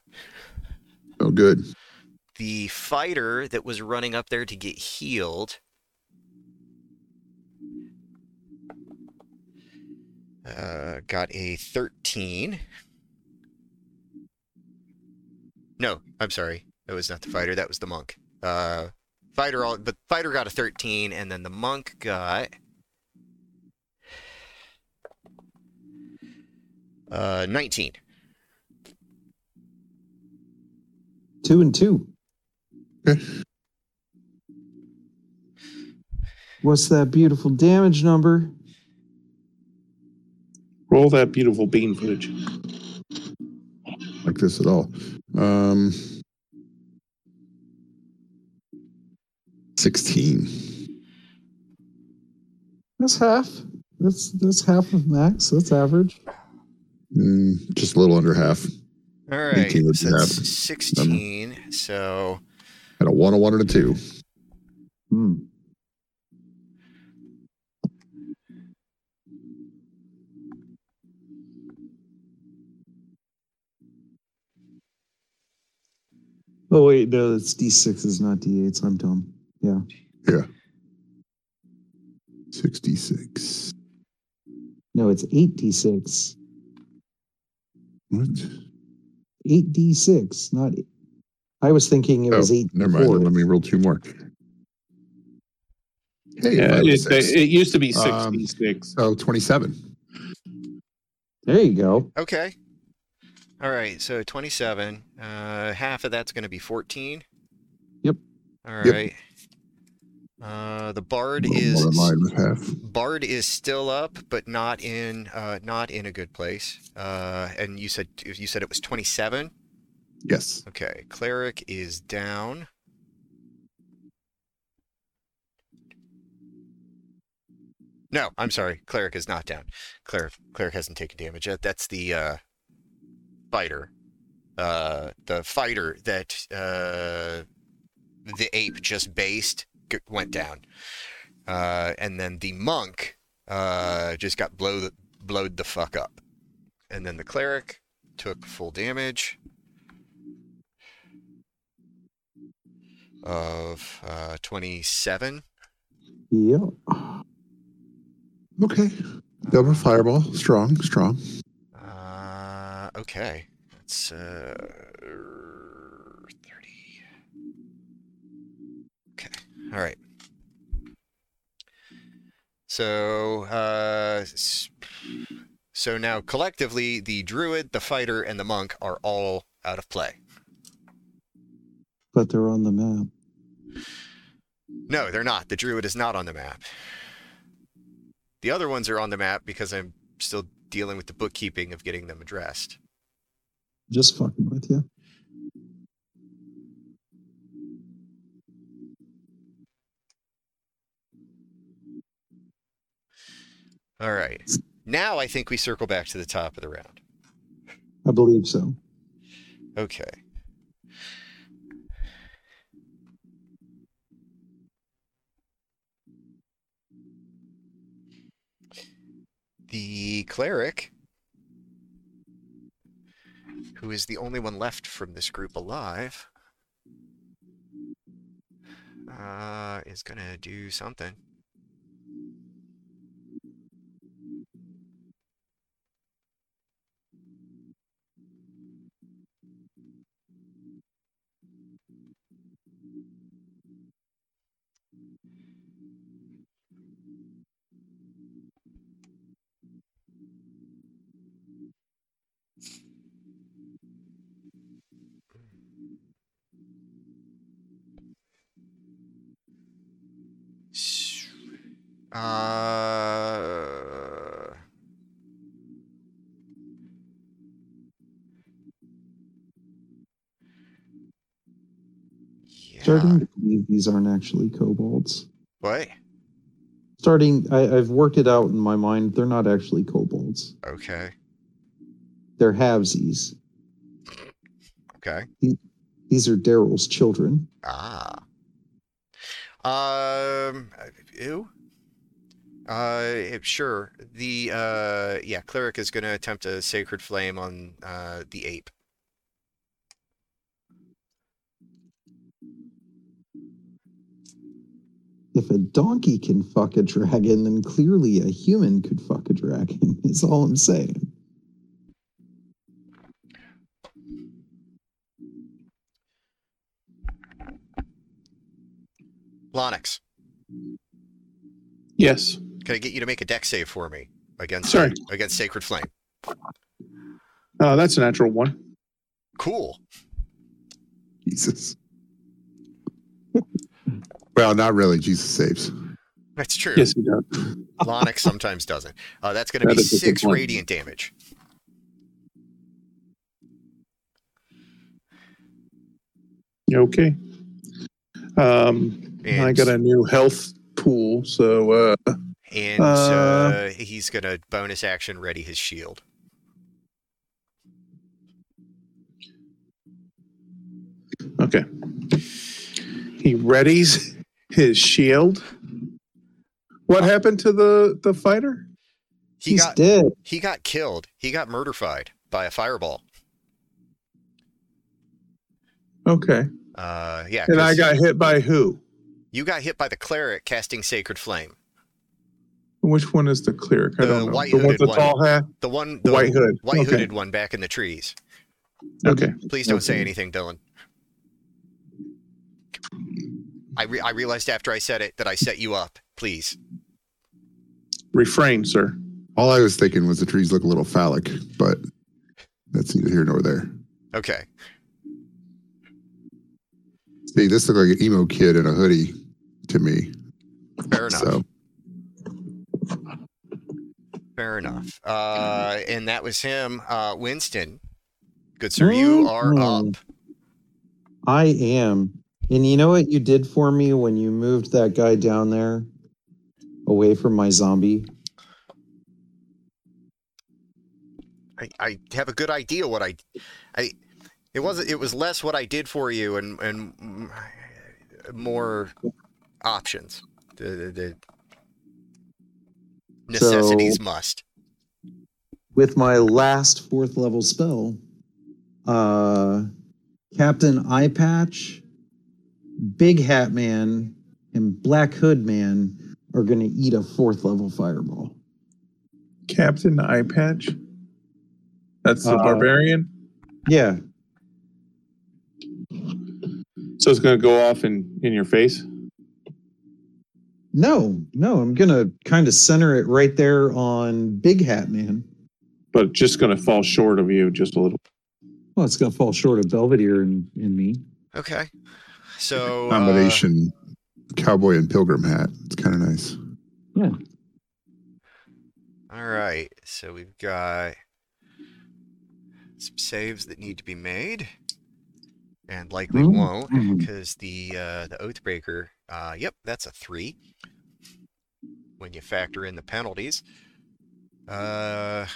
Oh, good. The fighter that was running up there to get healed. Uh, got a 13. No, I'm sorry. That was not the fighter. That was the monk. Uh, fighter all, but fighter got a 13, and then the monk got uh 19. Two and two. Okay. What's that beautiful damage number? Roll that beautiful bean footage. Like this at all. Um, 16. That's half. That's that's half of max. That's average. Mm, just a little under half. All right, 18 would so be half. 16. So Had a one, a one, and a two. Hmm. Oh wait, no, it's D six sixes, not D eights. I'm dumb. Yeah. Yeah. 66. No, it's eight D six. What? Eight D six, not. I was thinking it Oh, was eight. never mind. four. Let me roll two more. Hey, Yeah, five, it, six. it used to be Um, 66. oh, 27. There you go. okay. All right, so 27. Uh, half of that's going to be 14. Yep. All Yep. right. Uh, the bard A is more in line with half. Bard is still up, but not in uh, not in a good place. Uh, and you said you said it was 27. Yes. Okay, cleric is down. No, I'm sorry. Cleric is not down. Cleric cleric hasn't taken damage yet. That's the uh, fighter. Uh, the fighter that uh, the ape just based went down. Uh, and then the monk uh, just got blow the, blowed the fuck up. And then the cleric took full damage of uh, 27. Yeah. Okay. Double fireball. Strong, strong. Uh, okay. That's uh, 30. Okay. All right. So, uh, so now collectively, the druid, the fighter, and the monk are all out of play. But they're on the map. No, they're not. The druid is not on the map. The other ones are on the map because I'm still dealing with the bookkeeping of getting them addressed. Just fucking with you. All right. Now I think we circle back to the top of the round. I believe so. Okay. The cleric, who is the only one left from this group alive, uh, is gonna do something. Uh, yeah. Starting to believe these aren't actually kobolds. What? Starting, I, I've worked it out in my mind. They're not actually kobolds. Okay. They're halvesies. Okay. These are Daryl's children. Ah. Um. Ew. Uh, sure. The uh, yeah, cleric is going to attempt a sacred flame on uh the ape. If a donkey can fuck a dragon, then clearly a human could fuck a dragon. Is all I'm saying. Lonix, Yes. Can I get you to make a Dex save for me against Sorry. against sacred flame? Uh, that's a natural one. Cool. Jesus. well, not really. Jesus saves. That's true. Yes, he does. Lonix sometimes doesn't. Uh, that's going to That be is a good six radiant damage. Okay? Um, I got a new health pool, so uh, And Uh, uh, he's going to bonus action ready his shield. okay. He readies his shield. What happened to the the fighter? He He's got dead. he got killed. He got murderfied by a fireball. Okay. Uh, yeah. And I got hit by who? you got hit by the cleric casting sacred flame. Which one is the cleric? I The don't know. white the one with hooded the one. tall hat. The one, The the white hood. white Okay. hooded one back in the trees. Okay. Please don't say anything, Dylan. I re- I realized after I said it that I set you up. Please. Refrain, sir. All I was thinking was the trees look a little phallic, but that's neither here nor there. Okay. See, this looked like an emo kid in a hoodie to me. Fair enough. So Fair enough. Uh, and that was him. Uh, Winston. Good sir, you are Mhm. up. I am. And you know what you did for me when you moved that guy down there away from my zombie? I, I have a good idea what I, I, it wasn't. It was less what I did for you and and more options. The, the, the necessities must. With my last fourth level spell, uh, Captain Eye Patch, Big Hat Man, and Black Hood Man are going to eat a fourth level fireball. Captain Eye Patch. That's the Uh, barbarian. Yeah. So it's going to go off in in your face. No, no, I'm going to kind of center it right there on Big Hat Man. but just going to fall short of you just a little. Well, it's going to fall short of Belvedere and, and me. Okay. So uh, combination cowboy and pilgrim hat. It's kind of nice. Yeah. All right. So we've got some saves that need to be made, and likely Mm. won't because the uh, the Oathbreaker. Uh, yep, that's a three. When you factor in the penalties. Uh,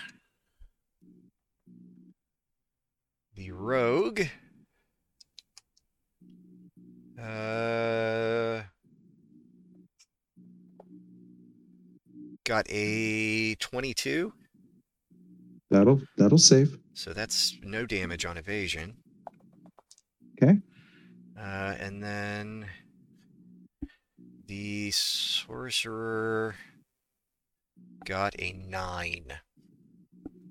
the rogue. Uh, got a 22, That'll that'll save. so that's no damage on evasion. Okay. Uh, and then the sorcerer got a 9.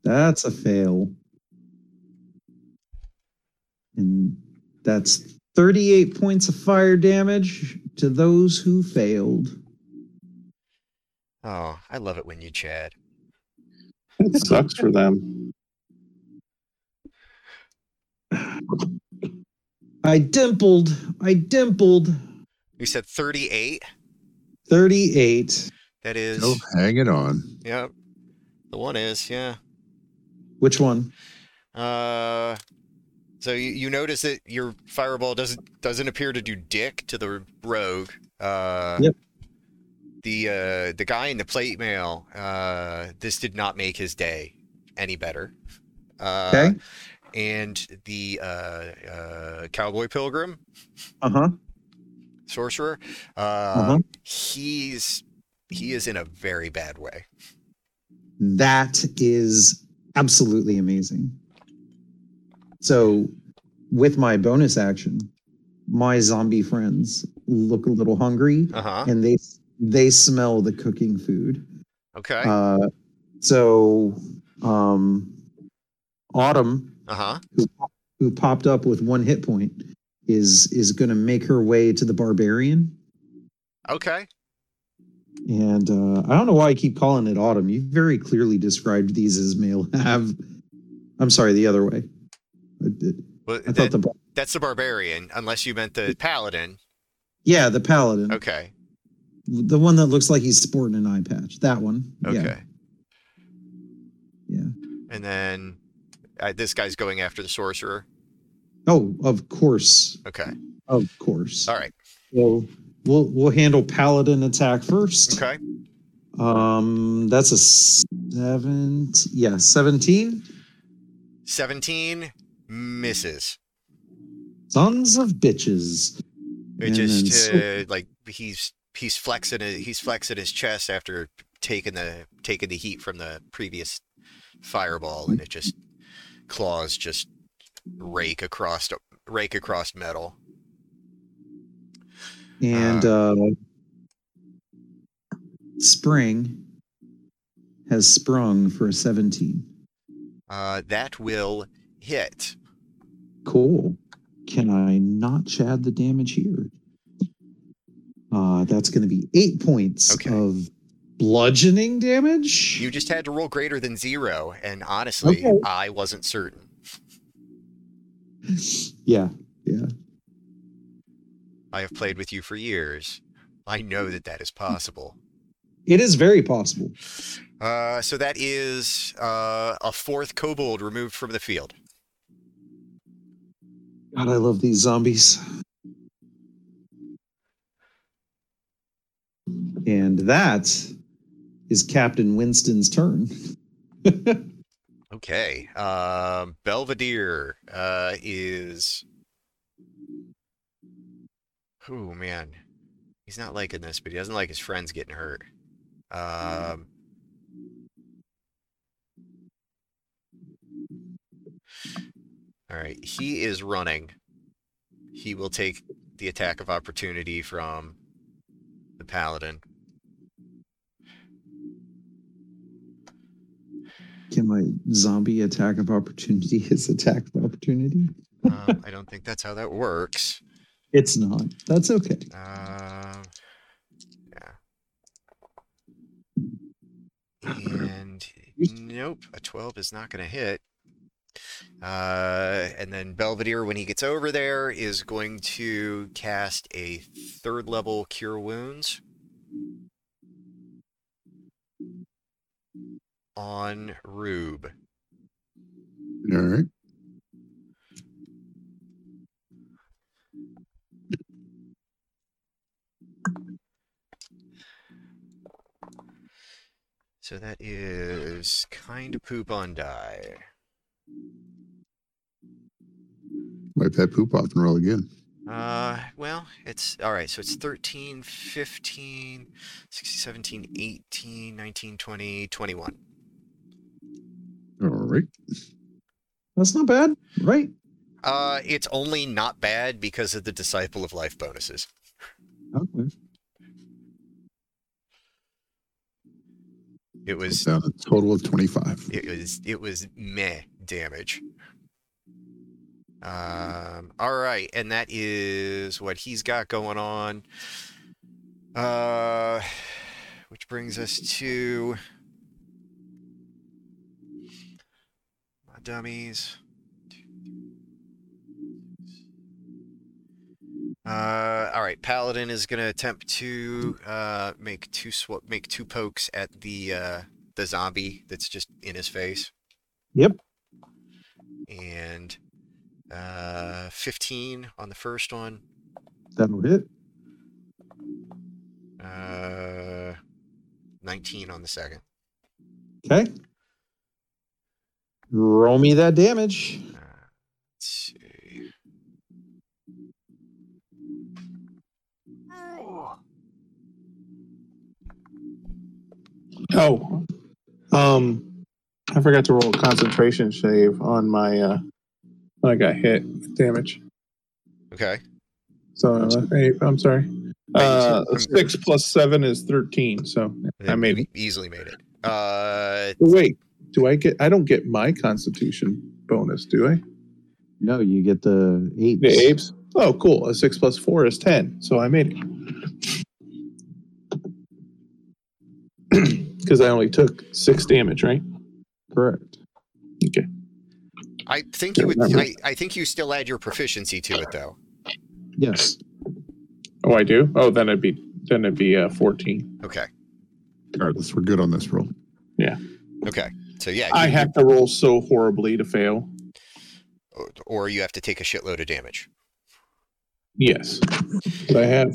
That's a fail. And that's 38 points of fire damage to those who failed. Oh, I love it when you chat. It sucks for them. I dimpled. I dimpled. You said 38? 38. That is, Still hanging on. yeah, the one is, yeah. Which one? Uh, so you, you notice that your fireball doesn't doesn't appear to do dick to the rogue. Uh, Yep. The uh, the guy in the plate mail. Uh, this did not make his day any better. Uh, Okay. And the uh, uh, cowboy pilgrim Uh huh. Sorcerer. Uh, Uh-huh. He's he is in a very bad way. That is absolutely amazing. So, with my bonus action, my zombie friends look a little hungry Uh huh. and they they smell the cooking food. Okay. Uh, so, um, Autumn, Uh huh. who popped up with one hit point, is is going to make her way to the barbarian. Okay. And uh, I don't know why I keep calling it autumn. You very clearly described these as male have. I'm sorry, the other way. I, did- Well, I that- the that's the barbarian, unless you meant the paladin. yeah the paladin, Okay. the one that looks like he's sporting an eye patch. That one. Okay. Yeah. Yeah. And then uh, this guy's going after the sorcerer. Oh, of course, Okay. of course. All right. So we'll we'll handle paladin attack first. Okay. Um, that's a seven. Yeah, seventeen. 17 misses. Sons of bitches. It And just then uh, like he's he's flexing he's flexing his chest after taking the taking the heat from the previous fireball, and it just claws just rake across rake across metal. And uh, Spring has sprung for a 17. Uh, that will hit. Cool. Can I not chad the damage here? Uh, that's going to be eight points Okay. of bludgeoning damage. You just had to roll greater than zero, and honestly, Okay. I wasn't certain. yeah, yeah. I have played with you for years. I know that that is possible. It is very possible. Uh, so that is uh, a fourth kobold removed from the field. God, I love these zombies. And that is Captain Winston's turn. Okay. Um, Belvedere uh, is. Oh man, he's not liking this, but he doesn't like his friends getting hurt. Um, all right, he is running. He will take the attack of opportunity from the paladin. Can my zombie attack of opportunity his attack of opportunity? Um, I don't think that's how that works. It's not. That's okay. Um, yeah. And nope, a 12 is not going to hit. Uh, and then Belvedere, when he gets over there, is going to cast a third level Cure Wounds on Rube. All right. So that is kind of poop on die. Wipe that poop off and roll again. Uh, well, it's all right. So it's 13, 15, 16, 17, 18, 19, 20, 21. All right. That's not bad, right? Uh, it's only not bad because of the Disciple of Life bonuses. Okay. It was Down a total of 25. it was it was meh damage. Um, all right, and that is what he's got going on. Uh, which brings us to dummies. Uh, all right, Paladin is gonna attempt to uh, make two sw- make two pokes at the uh, the zombie that's just in his face. Yep. And uh, 15 on the first one. That'll hit. Uh, 19 on the second. Okay. Roll me that damage. Let's see. Oh, um, I forgot to roll a concentration save on my uh when I got hit with damage. Okay. So uh, eight, I'm sorry. Uh, six plus seven is thirteen. So I made it. easily made it. Uh, Wait, do I get? I don't get my Constitution bonus, do I? No, you get the apes. The apes. Oh, cool. A six plus four is ten. So I made it. Because I only took six damage, right? Correct. Okay. I think you would. I, I think you still add your proficiency to it though. Yes. Oh, I do. Oh, then it'd be then it'd be uh, fourteen. Okay. Regardless, we're good on this roll. Yeah. Okay. So yeah, I you- have to roll so horribly to fail. or- or you have to take a shitload of damage. Yes, but I have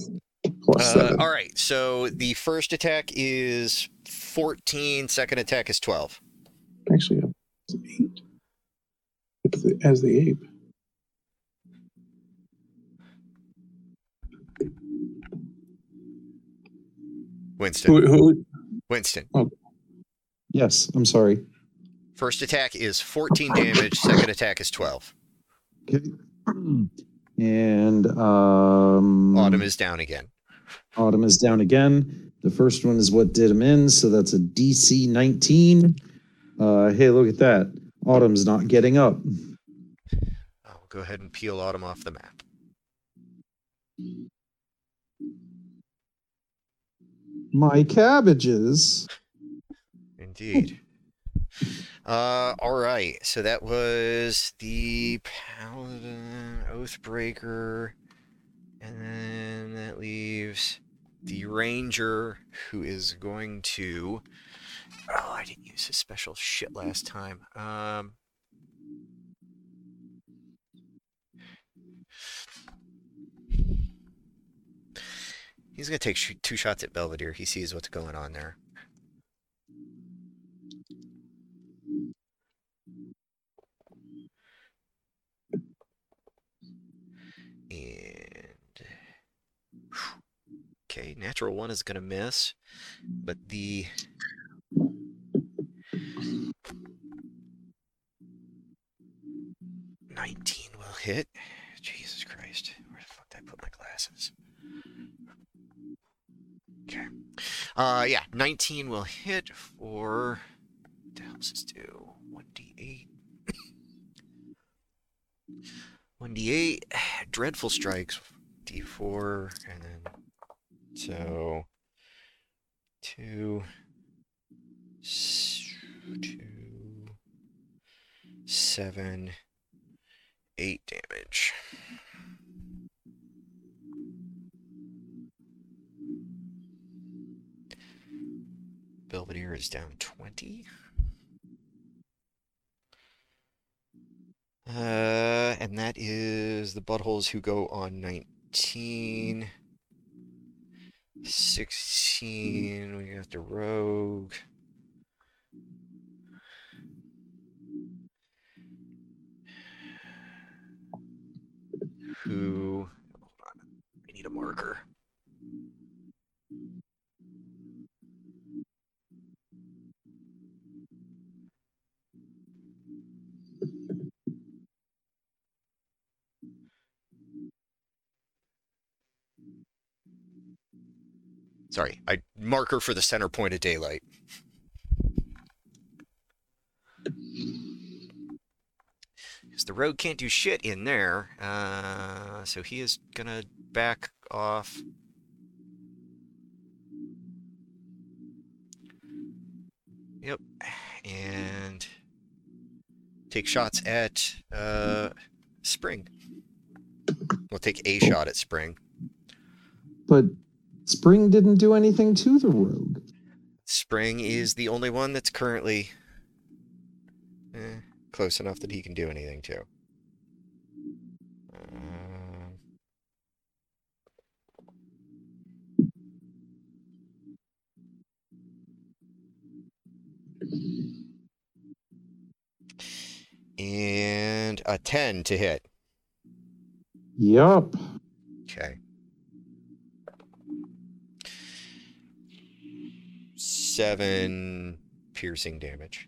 plus Uh, seven. all right. So the first attack is 14. Second attack is 12. Actually, it's eight. It's the, as the ape. Winston. Who, who, Winston. Yes. I'm sorry. First attack is 14 damage. Second attack is 12. Okay. And um, Autumn is down again. Autumn is down again. The first one is what did him in, so that's a DC 19. Uh, hey, look at that. Autumn's not getting up. I'll go ahead and peel Autumn off the map. My cabbages. Indeed. Uh, all right. So that was the Paladin Oathbreaker, and then that leaves the Ranger, who is going to. Oh, I didn't use his special shit last time. Um. He's gonna take sh- two shots at Belvedere. He sees what's going on there. Okay, natural one is gonna miss, but the nineteen will hit. Jesus Christ, where the fuck did I put my glasses? Okay, uh, yeah, nineteen will hit for. What the hell does this do? One d eight. 1d8 dreadful strikes d4 and then so two two seven eight damage belvedere is down 20 Uh, and that is the buttholes who go on 19. 16. We got the rogue. Who. Hold on. I need a marker. Sorry, I marker for the center point of daylight. Because the rogue can't do shit in there, uh, so he is gonna back off. Yep, and take shots at uh, Spring. We'll take a shot at Spring. But Spring didn't do anything to the rogue. Spring is the only one that's currently eh, close enough that he can do anything to. And a 10 to hit. Yup. Okay. Seven piercing damage.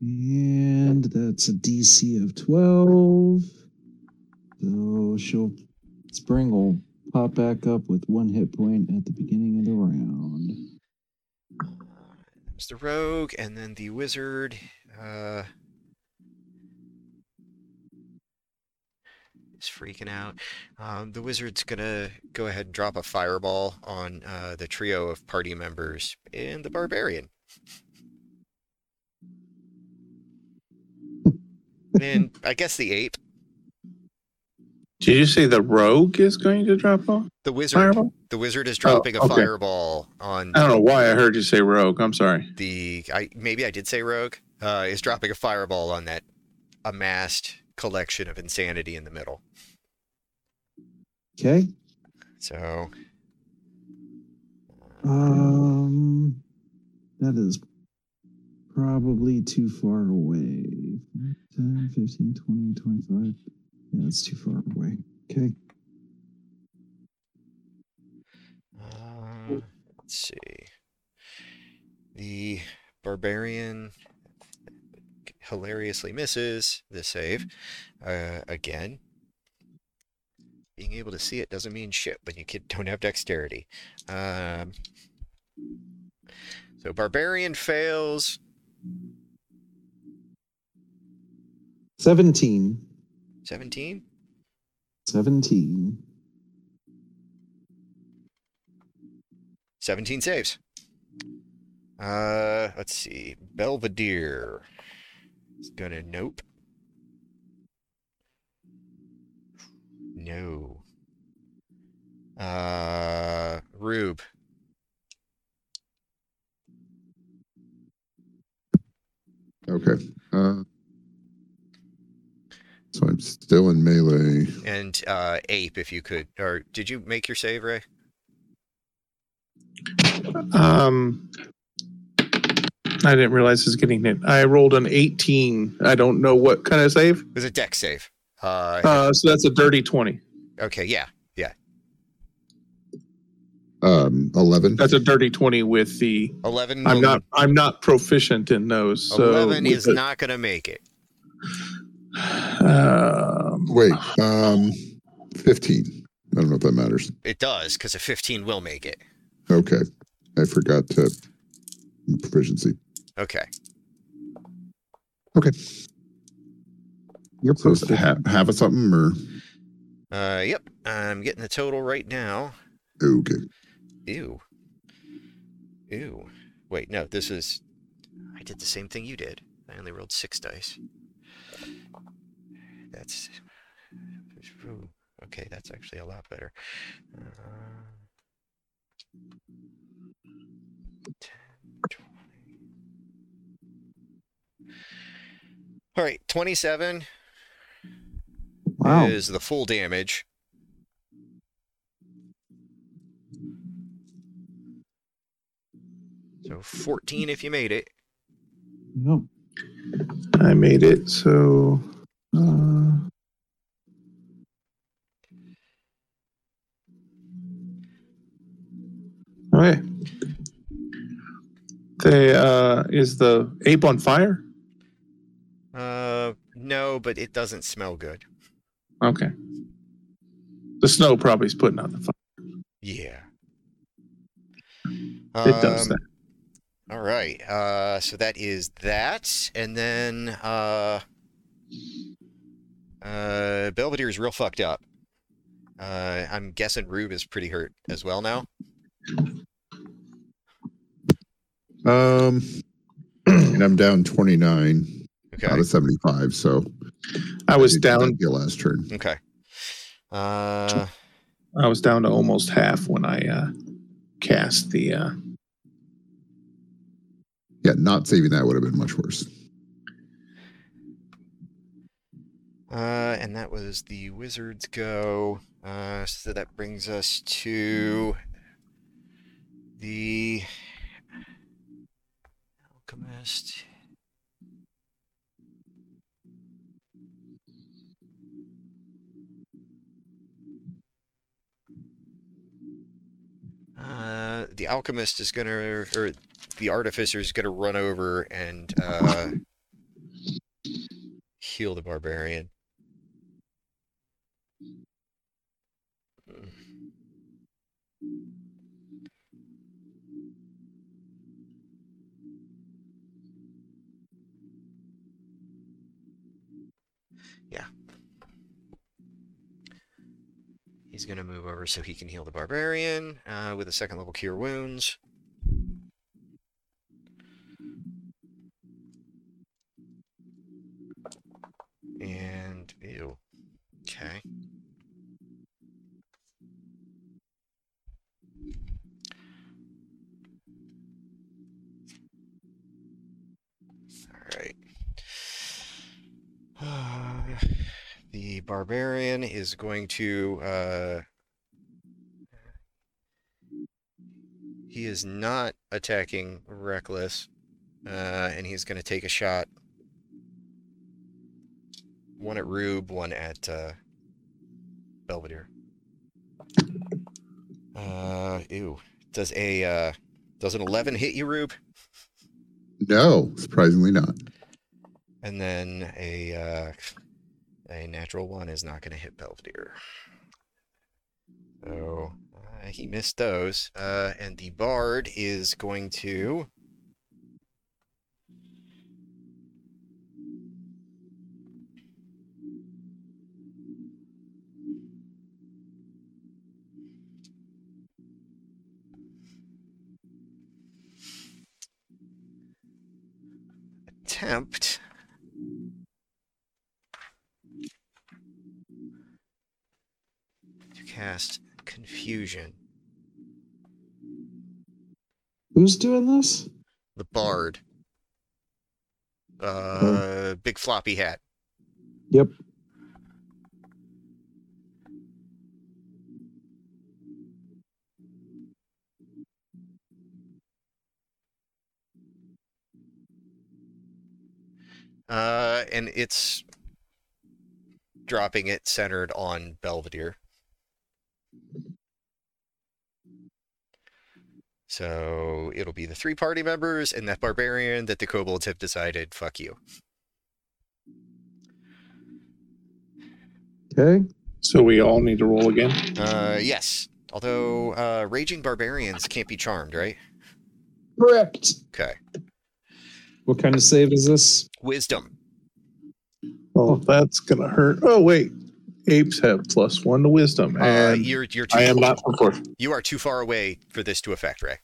And that's a DC of 12. So she'll Spring will pop back up with one hit point at the beginning of the round. There's the rogue, and then the wizard. Uh, is freaking out. Um, the wizard's gonna go ahead and drop a fireball on uh, the trio of party members and the barbarian. and I guess the ape. Did you say the rogue is going to drop off The wizard. fireball? The wizard is dropping a okay. fireball on I don't know why I heard you say rogue. I'm sorry. the. I maybe I did say rogue. Uh, is dropping a fireball on that amassed collection of insanity in the middle. Okay. So Um, that is probably too far away. 10, 15, 20, 25. Yeah, that's too far away. Okay. Uh, let's see. The barbarian hilariously misses the save uh, again. Being able to see it doesn't mean shit when you kid don't have dexterity. Um, so barbarian fails. 17. 17. 17. 17 saves. Uh, let's see. Belvedere is gonna nope. No. Uh, Rube. Okay. Uh, so I'm still in melee. And uh, Ape, if you could. Or did you make your save, Ray? Um, I didn't realize it was getting hit. I rolled an 18. I don't know what kind of save. It was a Dex save. Uh, Uh, so that's a dirty 20. okay, yeah. Yeah. Um, 11. That's a dirty 20 with the. 11. I'm will- not. I'm not proficient in those. So 11 is the- not gonna make it. Um, Wait. Um, 15. I don't know if that matters. It does, because a 15 will make it. Okay. I forgot to proficiency. Okay. Okay. You're supposed to have, have a something or Uh, yep. I'm getting the total right now. okay. Ew. Ew. Wait, no, this is. I did the same thing you did. I only rolled six dice. That's. ooh, Okay, that's actually a lot better. Uh, All right, 27 Wow. is the full damage. So 14 if you made it. Yep. I made it. So. Uh, okay. They uh, is the ape on fire? Uh, no, but it doesn't smell good. Okay. The snow probably is putting out the fire. Yeah. It does Um, that. All right. Uh, so that is that, and then uh, uh, Belvedere is real fucked up. Uh, I'm guessing Rube is pretty hurt as well now. Um, and I'm down 29 Okay. out of 75. So I was did that down. your last turn. Okay. Uh, I was down to almost half when I uh, cast the. Uh, Yeah, not saving that would have been much worse. Uh, and that was the Wizards go. Uh, so that brings us to the Alchemist. Uh, the alchemist is gonna, or the artificer is gonna run over and uh, heal the barbarian. He's gonna move over so he can heal the barbarian uh, with a second level cure wounds. And ew. Okay. All right. the barbarian is going to uh he is not attacking reckless uh and he's going to take a shot. One at rube one at uh belvedere. Uh ew does a uh does an 11 hit you rube? No, surprisingly not. and then a uh a natural one is not going to hit Belvedere. So uh, he missed those. Uh, and the bard is going to. Attempt to cast confusion. Who's doing this? The bard. Uh, big floppy hat. Yep. Uh, and it's dropping it centered on Belvedere. So it'll be the three party members and that barbarian that the kobolds have decided, fuck you. Okay. So we all need to roll again. Uh, yes. Although uh, raging barbarians can't be charmed, right? Correct. Okay. What kind of save is this? Wisdom. Oh, that's gonna hurt. Oh wait, apes have plus one to wisdom, Uh, you're you're too I am not before. you are too far away for this to affect, Ray.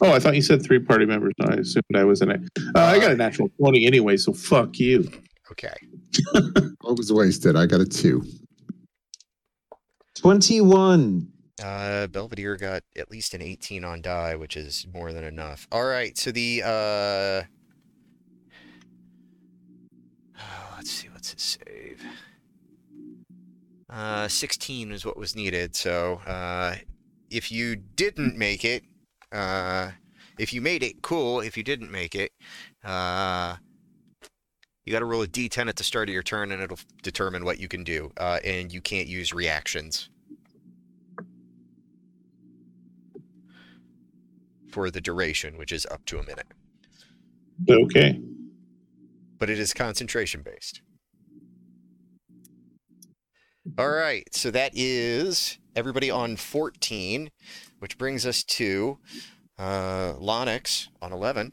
Oh, I thought you said three party members. No, I assumed I was in it. Uh, I got a natural twenty anyway, so fuck you. Okay. What was wasted? I got a two. 21. Uh, Belvedere got at least an 18 on die, which is more than enough. All right, so the uh, let's see, what's his save? Uh, 16 is what was needed. So, uh, if you didn't make it, uh, if you made it, cool. If you didn't make it, uh, you got to roll a d10 at the start of your turn, and it'll determine what you can do. Uh, and you can't use reactions. for the duration, which is up to a minute. Okay. But it is concentration based. All right, so that is everybody on 14, which brings us to uh, Lonix on 11.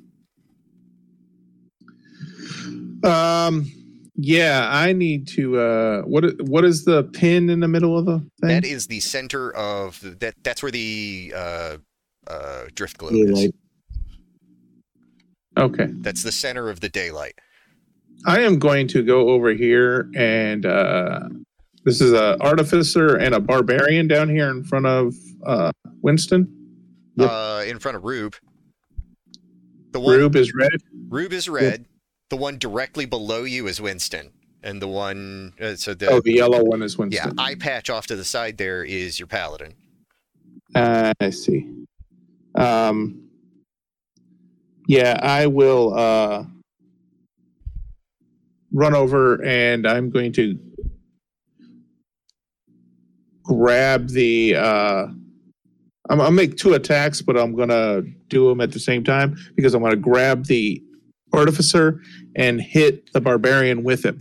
Um. Yeah, I need to. Uh, what? What is the pin in the middle of the thing? That is the center of the, that. That's where the uh, uh, drift globe is. Okay. That's the center of the daylight. I am going to go over here and uh, this is a artificer and a barbarian down here in front of uh, Winston. Yep. Uh, in front of Rube. The one Rube is red. Rube is red. The one directly below you is Winston, and the one uh, so the Oh, the yellow one is Winston. yeah Winston. eye patch off to the side there is your paladin. Uh, I see. Um, yeah, I will uh, run over and I'm going to grab the uh, I'm gonna make two attacks, but I'm gonna do them at the same time because I'm gonna grab the artificer and hit the barbarian with him.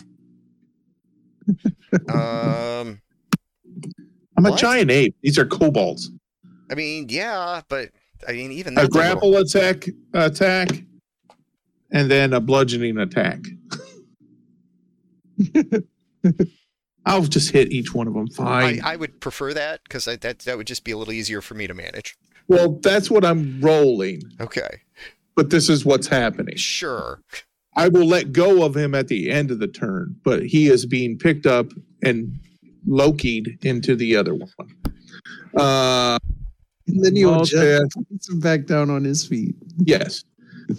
Um, I'm a What? giant ape. These are kobolds. I mean, yeah, but I mean, even A that's little- grapple attack, attack, and then a bludgeoning attack. I'll just hit each one of them. Fine. I would prefer that because that that would just be a little easier for me to manage. well, that's what I'm rolling, Okay, but this is what's happening. sure. I will let go of him at the end of the turn, but he is being picked up and Loki'd into the other one. Uh, And then you Well, adjust puts him back down on his feet. yes.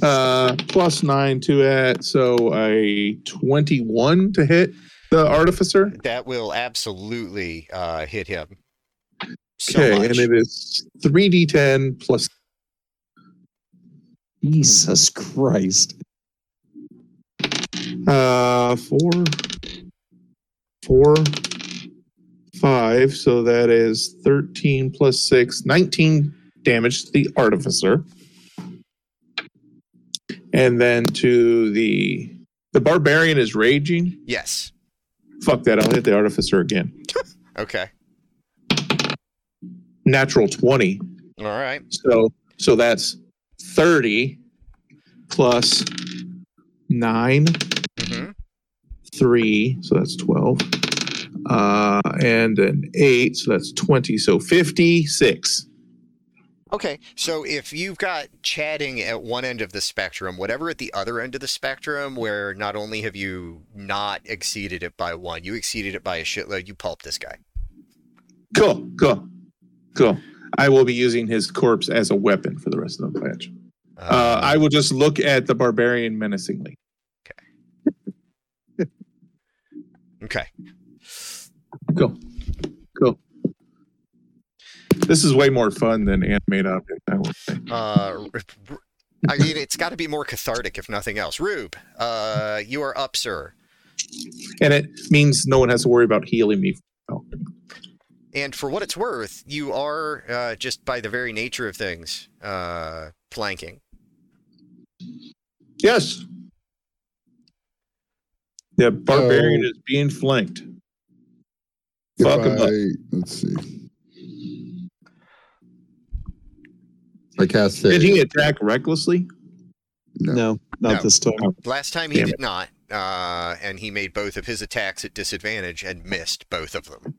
Uh, plus nine to it, so a 21 to hit the artificer. That will absolutely uh, hit him. So Okay, much. and it is 3d10 plus Jesus Christ. uh four, four, five. So that is 13 plus six, 19 damage to the artificer. And then to the the barbarian is raging. yes. Fuck that! I'll hit the artificer again. Okay. Natural 20. All right. So so that's 30 plus nine. hmm three, so that's 12. Uh, and an eight, so that's 20. So 56. Okay. So if you've got chatting at one end of the spectrum, whatever at the other end of the spectrum, where not only have you not exceeded it by one, you exceeded it by a shitload, you pulp this guy. Cool, cool, cool. I will be using his corpse as a weapon for the rest of the match. Uh, I will just look at the barbarian menacingly. okay. okay. cool. This is way more fun than animate object. I would say. Uh, r- r- I mean, it's got to be more cathartic, if nothing else. Rube, uh, you are up, sir. And it means no one has to worry about healing me. And for what it's worth, you are uh, just by the very nature of things uh, flanking. Yes. The barbarian So- is being flanked. If Fuck 'em up. Let's see. I cast Did he attack recklessly? no. No, not No. this time. Last time he Damn did not, uh, and he made both of his attacks at disadvantage and missed both of them.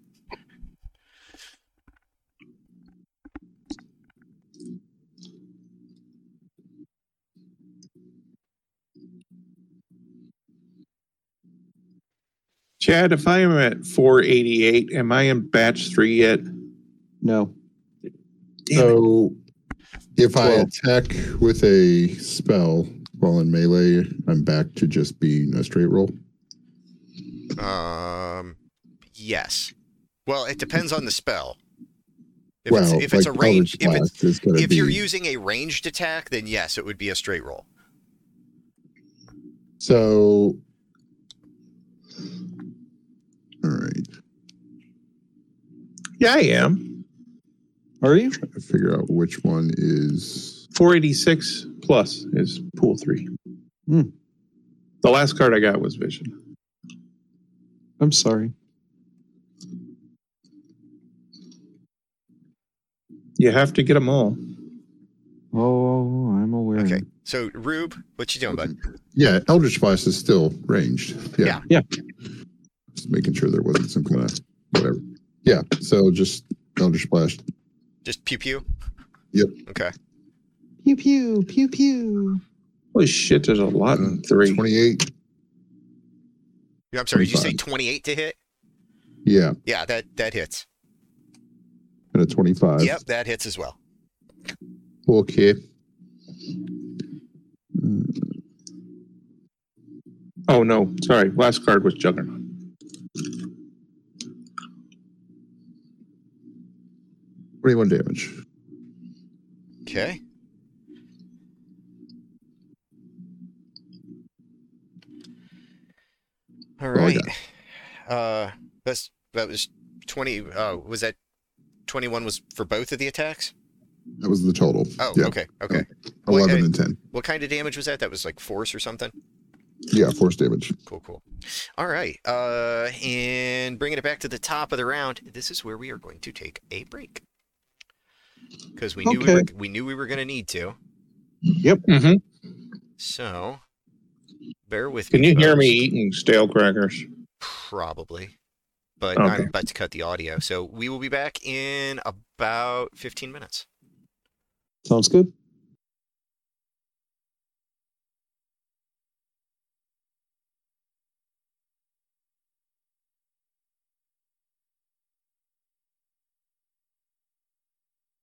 Chad, if I am at 488, am I in batch three yet? No. Damn it. So if I Twelve. attack with a spell while in melee, I'm back to just being a straight roll. Um, yes. Well, it depends on the spell. If well, it's, if it's a range, if it's Blast is you're using a ranged attack, then yes, it would be a straight roll. So, all right. Yeah, I am. Are you? Trying to figure out which one is 486 plus is pool three. Hmm. The last card I got was Vision. I'm sorry. You have to get them all. Oh, I'm aware. Okay. So, Rube, what you doing, bud? yeah. Eldritch Blast is still ranged. Yeah. Yeah. Just making sure there wasn't some kind of whatever. Yeah. So just Eldritch Blast. Just pew pew. Yep. Okay. Pew pew pew pew. Holy shit, there's a lot in three. 28. I'm sorry. Did you say 28 to hit? Yeah. Yeah, that that hits. And a 25. Yep, that hits as well. Okay. Oh, no. Sorry. Last card was Juggernaut. Twenty-one damage. Okay. All right. Uh, that's that was 20. Uh, was that 21 was for both of the attacks? That was the total. Oh, yeah, okay, okay. Well, eleven uh, and ten. What kind of damage was that? That was like force or something. Yeah, force damage. Cool, cool. All right. Uh, and bringing it back to the top of the round, this is where we are going to take a break because we knew we were, we knew we were going to need to. Yep. Mm-hmm. So bear with Can me. Can you hear me eating stale crackers? Probably, but Okay. I'm about to cut the audio. So we will be back in about 15 minutes. Sounds good.